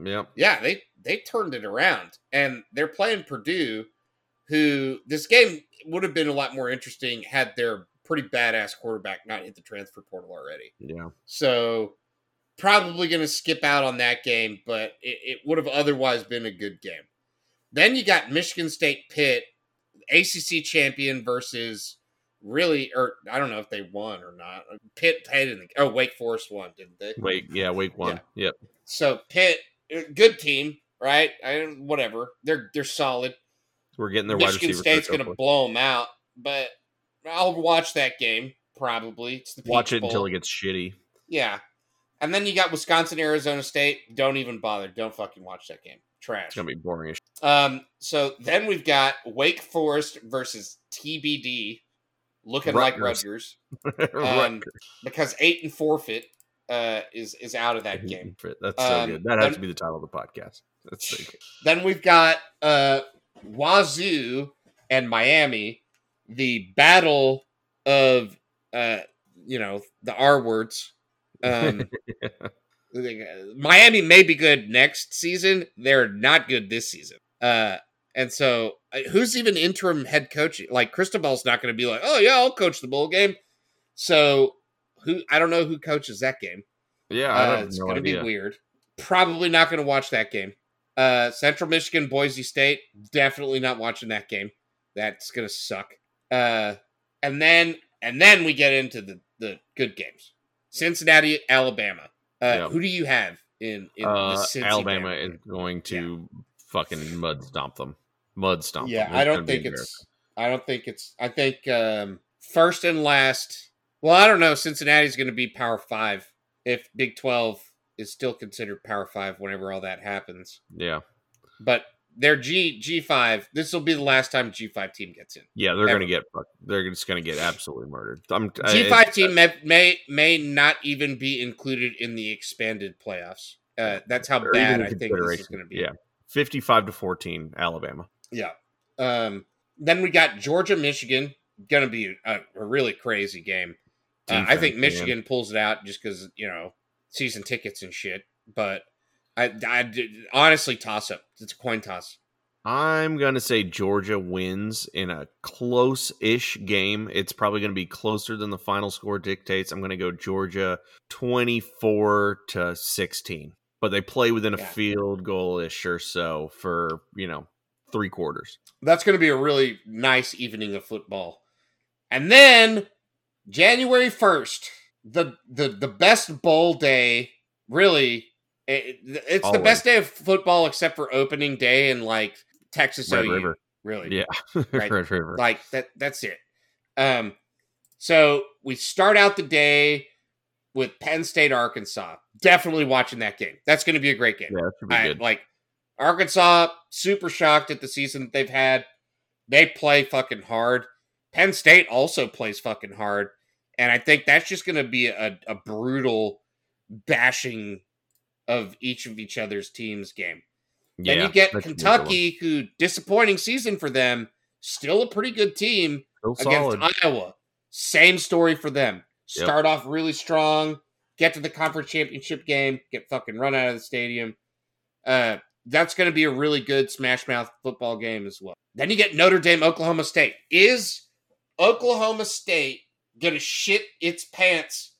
Yep. Yeah, they they turned it around, and they're playing Purdue, who this game would have been a lot more interesting had their pretty badass quarterback not hit the transfer portal already. Yeah. So probably going to skip out on that game, but it, it would have otherwise been a good game. Then you got Michigan State Pitt, ACC champion versus really, or I don't know if they won or not. Pitt played in the oh Wake Forest won, didn't they? Wake, yeah, Wake won. Yeah. Yep. So Pitt, uh, good team, right? I whatever. They're they're solid. We're getting their Michigan State's going to blow them out, but I'll watch that game probably. It's the watch it Bowl. until it gets shitty. Yeah, and then you got Wisconsin, Arizona State. Don't even bother. Don't fucking watch that game. Trash. It's gonna be boring. Um. So then we've got Wake Forest versus TBD, looking Rutgers. like (laughs) Rutgers, um, because eight and forfeit uh, is is out of that game. That's so um, good. That has to be the title of the podcast. That's so (laughs) good. Then we've got uh, Wazoo and Miami, the battle of uh, you know the R words. Um. (laughs) Miami may be good next season. They're not good this season. Uh, and so uh, who's even interim head coach? Like Cristobal's not going to be like, oh yeah, I'll coach the bowl game. So who? I don't know who coaches that game. Yeah, uh, it's no going to be weird. Probably not going to watch that game. Uh, Central Michigan, Boise State. Definitely not watching that game. That's going to suck. Uh, and then and then we get into the the good games. Cincinnati, Alabama. Uh, Who do you have in, in uh, Alabama is going to yeah. fucking mud stomp them. Mud stomp. Yeah, I don't think it's. I don't think it's. I think um, first and last. Well, I don't know. Cincinnati's going to be Power Five if Big Twelve is still considered Power Five whenever all that happens. Yeah, but they're G G five. This will be the last time G five team gets in. Yeah, they're going to get they're just going to get absolutely murdered. G five team may, may may not even be included in the expanded playoffs. Uh, that's how bad I think this is going to be. Yeah, fifty five to fourteen, Alabama. Yeah. Um, then we got Georgia, Michigan. Going to be a, a, really crazy game. Uh, I think Michigan man. pulls it out just because you know season tickets and shit. But I, I honestly toss up. It's a coin toss. I'm going to say Georgia wins in a close ish game. It's probably going to be closer than the final score dictates. I'm going to go Georgia 24 to 16. But they play within a yeah. field goal ish or so for, you know, three quarters. That's going to be a really nice evening of football. And then January 1st, the the the best bowl day, really it, it's Always. the best day of football except for opening day and like Texas Red OU. River. Really. Yeah. (laughs) right? Red River. Like that that's it. Um so we start out the day with Penn State Arkansas. Definitely watching that game. That's going to be a great game. Yeah, be I, good. Like Arkansas, super shocked at the season that they've had. They play fucking hard. Penn State also plays fucking hard. And I think that's just going to be a, a brutal bashing of each of each other's teams game. Yeah, then you get Kentucky, who disappointing season for them, still a pretty good team still against solid. Iowa. Same story for them. Start yep. off really strong, get to the conference championship game, get fucking run out of the stadium. Uh, that's going to be a really good smash mouth football game as well. Then you get Notre Dame, Oklahoma State. Is Oklahoma State to shit its pants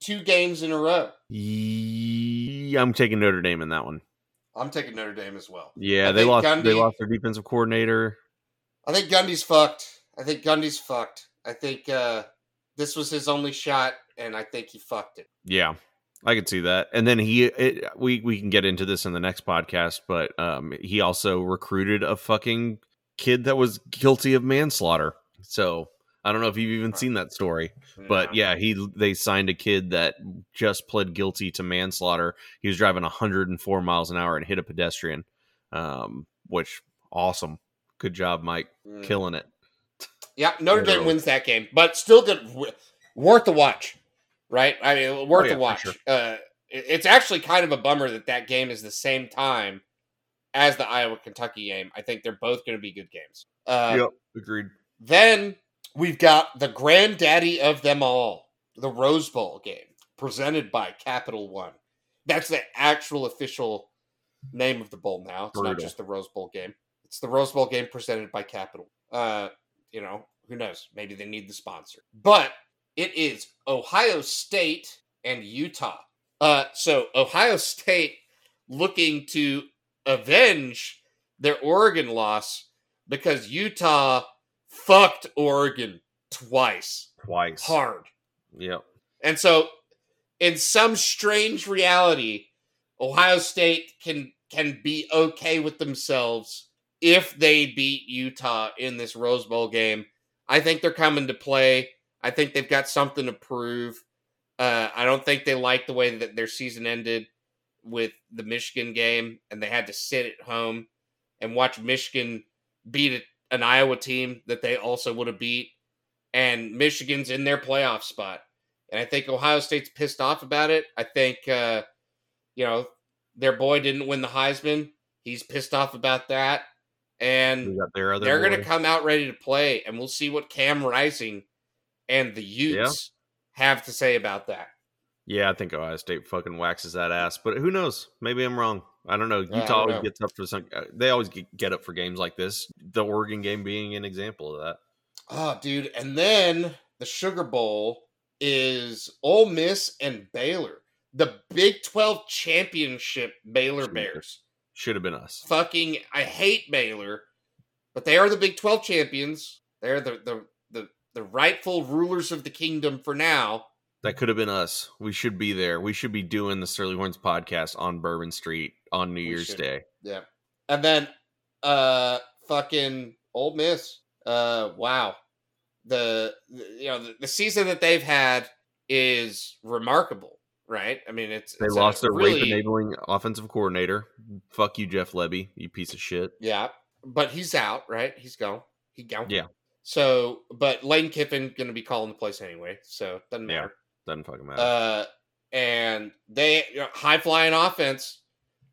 two games in a row? Yeah, I'm taking Notre Dame in that one. I'm taking Notre Dame as well. Yeah, I they lost. Gundy, they lost their defensive coordinator. I think Gundy's fucked. I think Gundy's fucked. I think uh, this was his only shot, and I think he fucked it. Yeah, I could see that. And then he, it, we we can get into this in the next podcast, but um, he also recruited a fucking kid that was guilty of manslaughter. So I don't know if you've even seen that story, but yeah, he they signed a kid that just pled guilty to manslaughter. He was driving 104 miles an hour and hit a pedestrian, um, which awesome. Good job, Mike, mm. killing it. Yeah, Notre Dame wins that game, but still good, worth the watch, right? I mean, worth oh, yeah, the watch. Sure. Uh, it's actually kind of a bummer that that game is the same time as the Iowa Kentucky game. I think they're both going to be good games. Uh, yep, agreed. Then we've got the granddaddy of them all, the Rose Bowl game, presented by Capital One. That's the actual official name of the bowl now. It's Brutal. not just the Rose Bowl game. It's the Rose Bowl game presented by Capital. Uh, you know, who knows? Maybe they need the sponsor. But it is Ohio State and Utah. Uh, so Ohio State looking to avenge their Oregon loss because Utah fucked Oregon twice. Twice. Hard. Yep. And so in some strange reality, Ohio State can can be okay with themselves if they beat Utah in this Rose Bowl game. I think they're coming to play. I think they've got something to prove. Uh, I don't think they like the way that their season ended with the Michigan game, and they had to sit at home and watch Michigan beat an Iowa team that they also would have beat, and Michigan's in their playoff spot. And I think Ohio State's pissed off about it. I think, uh, you know, their boy didn't win the Heisman. He's pissed off about that and they're going to come out ready to play, and we'll see what Cam Rising and the Utes yeah. have to say about that. Yeah, I think Ohio State fucking waxes that ass, but who knows? Maybe I'm wrong. I don't know. Utah always know. gets up for some. Uh, they always get up for games like this. The Oregon game being an example of that. Oh, dude! And then the Sugar Bowl is Ole Miss and Baylor, the Big Twelve championship. Baylor Bears. Should have been us. Fucking, I hate Baylor, but they are the Big Twelve champions. They're the the the, the rightful rulers of the kingdom for now. That could have been us. We should be there. We should be doing the Surly Horns podcast on Bourbon Street on New we Year's should. Day. Yeah. And then uh fucking Ole Miss. Uh wow. The, the you know the, the, season that they've had is remarkable right? I mean, it's they it's lost their really... rape enabling offensive coordinator. Fuck you, Jeff Lebby, you piece of shit. Yeah, but he's out, right? He's gone. He gone. Yeah. So, but Lane Kiffin going to be calling the place anyway, so doesn't matter. Doesn't fucking matter. Uh, and they you know, high flying offense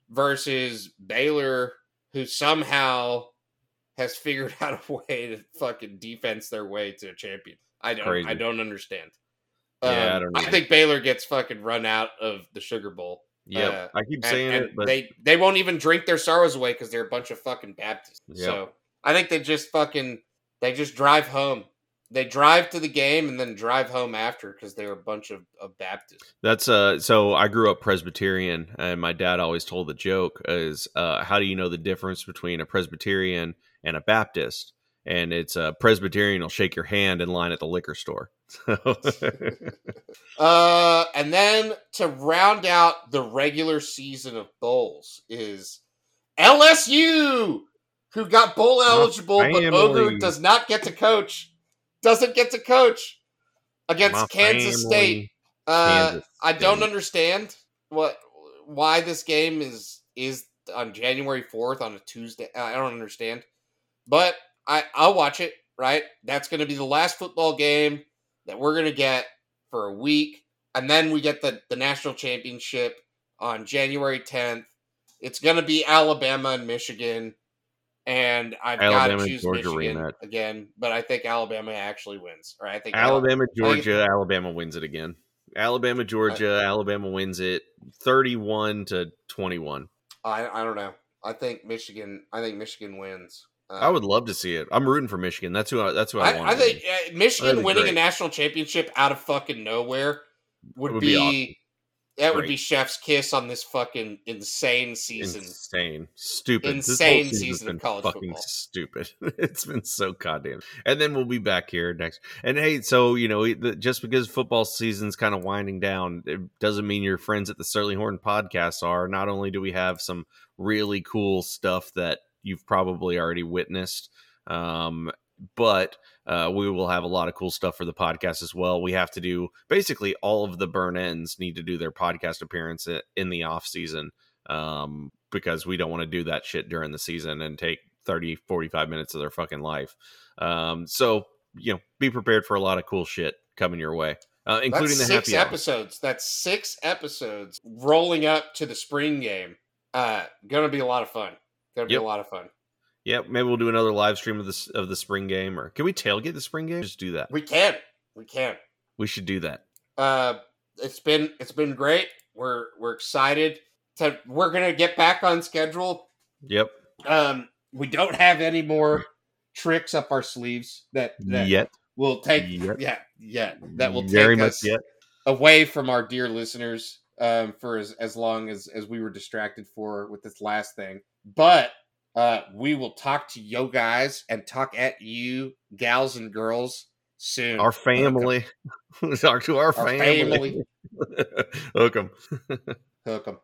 versus Baylor, who somehow has figured (laughs) out a way to fucking defense their way to a champion. I don't. Crazy. I don't understand. Yeah, um, I, I, think Baylor gets fucking run out of the Sugar Bowl. Yeah, uh, I keep saying and, it, but they they won't even drink their sorrows away because they're a bunch of fucking Baptists. Yep. So I think they just fucking they just drive home they drive to the game and then drive home after because they're a bunch of, of Baptists. That's uh so I grew up Presbyterian and my dad always told the joke is uh how do you know the difference between a Presbyterian and a Baptist? And it's a Presbyterian will shake your hand in line at the liquor store. (laughs) uh and then to round out the regular season of bowls is LSU who got bowl eligible, but Ogre does not get to coach. Doesn't get to coach against My Kansas. State. Uh, Kansas I don't understand what why this game is is on January fourth on a Tuesday. I don't understand, but I I'll watch it. Right, that's going to be the last football game that we're going to get for a week, and then we get the the national championship on January tenth. It's going to be Alabama and Michigan and I've got to choose Georgia Michigan again, but I think Alabama actually wins. Or I think Alabama, Georgia, Alabama wins it again. Alabama, Georgia, I, Alabama wins it, thirty-one to twenty-one. I I don't know. I think Michigan. I think Michigan wins. Um, I would love to see it. I'm rooting for Michigan. That's who. I, that's who I, I want. I think uh, Michigan winning great. a national championship out of fucking nowhere would, would be, be awesome. That would be Chef's kiss on this fucking insane season. Insane, stupid, insane season of college fucking football. Stupid. (laughs) It's been so goddamn. And then we'll be back here next. And hey, so you know, just because football season's kind of winding down, it doesn't mean your friends at the Sterling Horn podcast are. Not only do we have some really cool stuff that you've probably already witnessed, um, but uh, we will have a lot of cool stuff for the podcast as well. We have to do basically all of the burn ends need to do their podcast appearance in the off season um, because we don't want to do that shit during the season and take 30, 45 minutes of their fucking life. Um, so, you know, be prepared for a lot of cool shit coming your way. Uh, including That's the six episodes. That's six episodes rolling up to the spring game. Uh, gonna be a lot of fun. Gonna be a lot of fun. Yeah, maybe we'll do another live stream of this of the spring game, or can we tailgate the spring game? Just do that. We can. We can. We should do that. Uh, it's been it's been great. We're we're excited to we're gonna get back on schedule. Yep. Um, we don't have any more tricks up our sleeves that that yet will take yet. yeah yeah that will Very take us yet. away from our dear listeners um for as, as long as as we were distracted for with this last thing but uh, we will talk to yo guys and talk at you, gals and girls, soon. Our family. (laughs) talk to our, our family. family. (laughs) Hook 'em. (laughs) Hook 'em.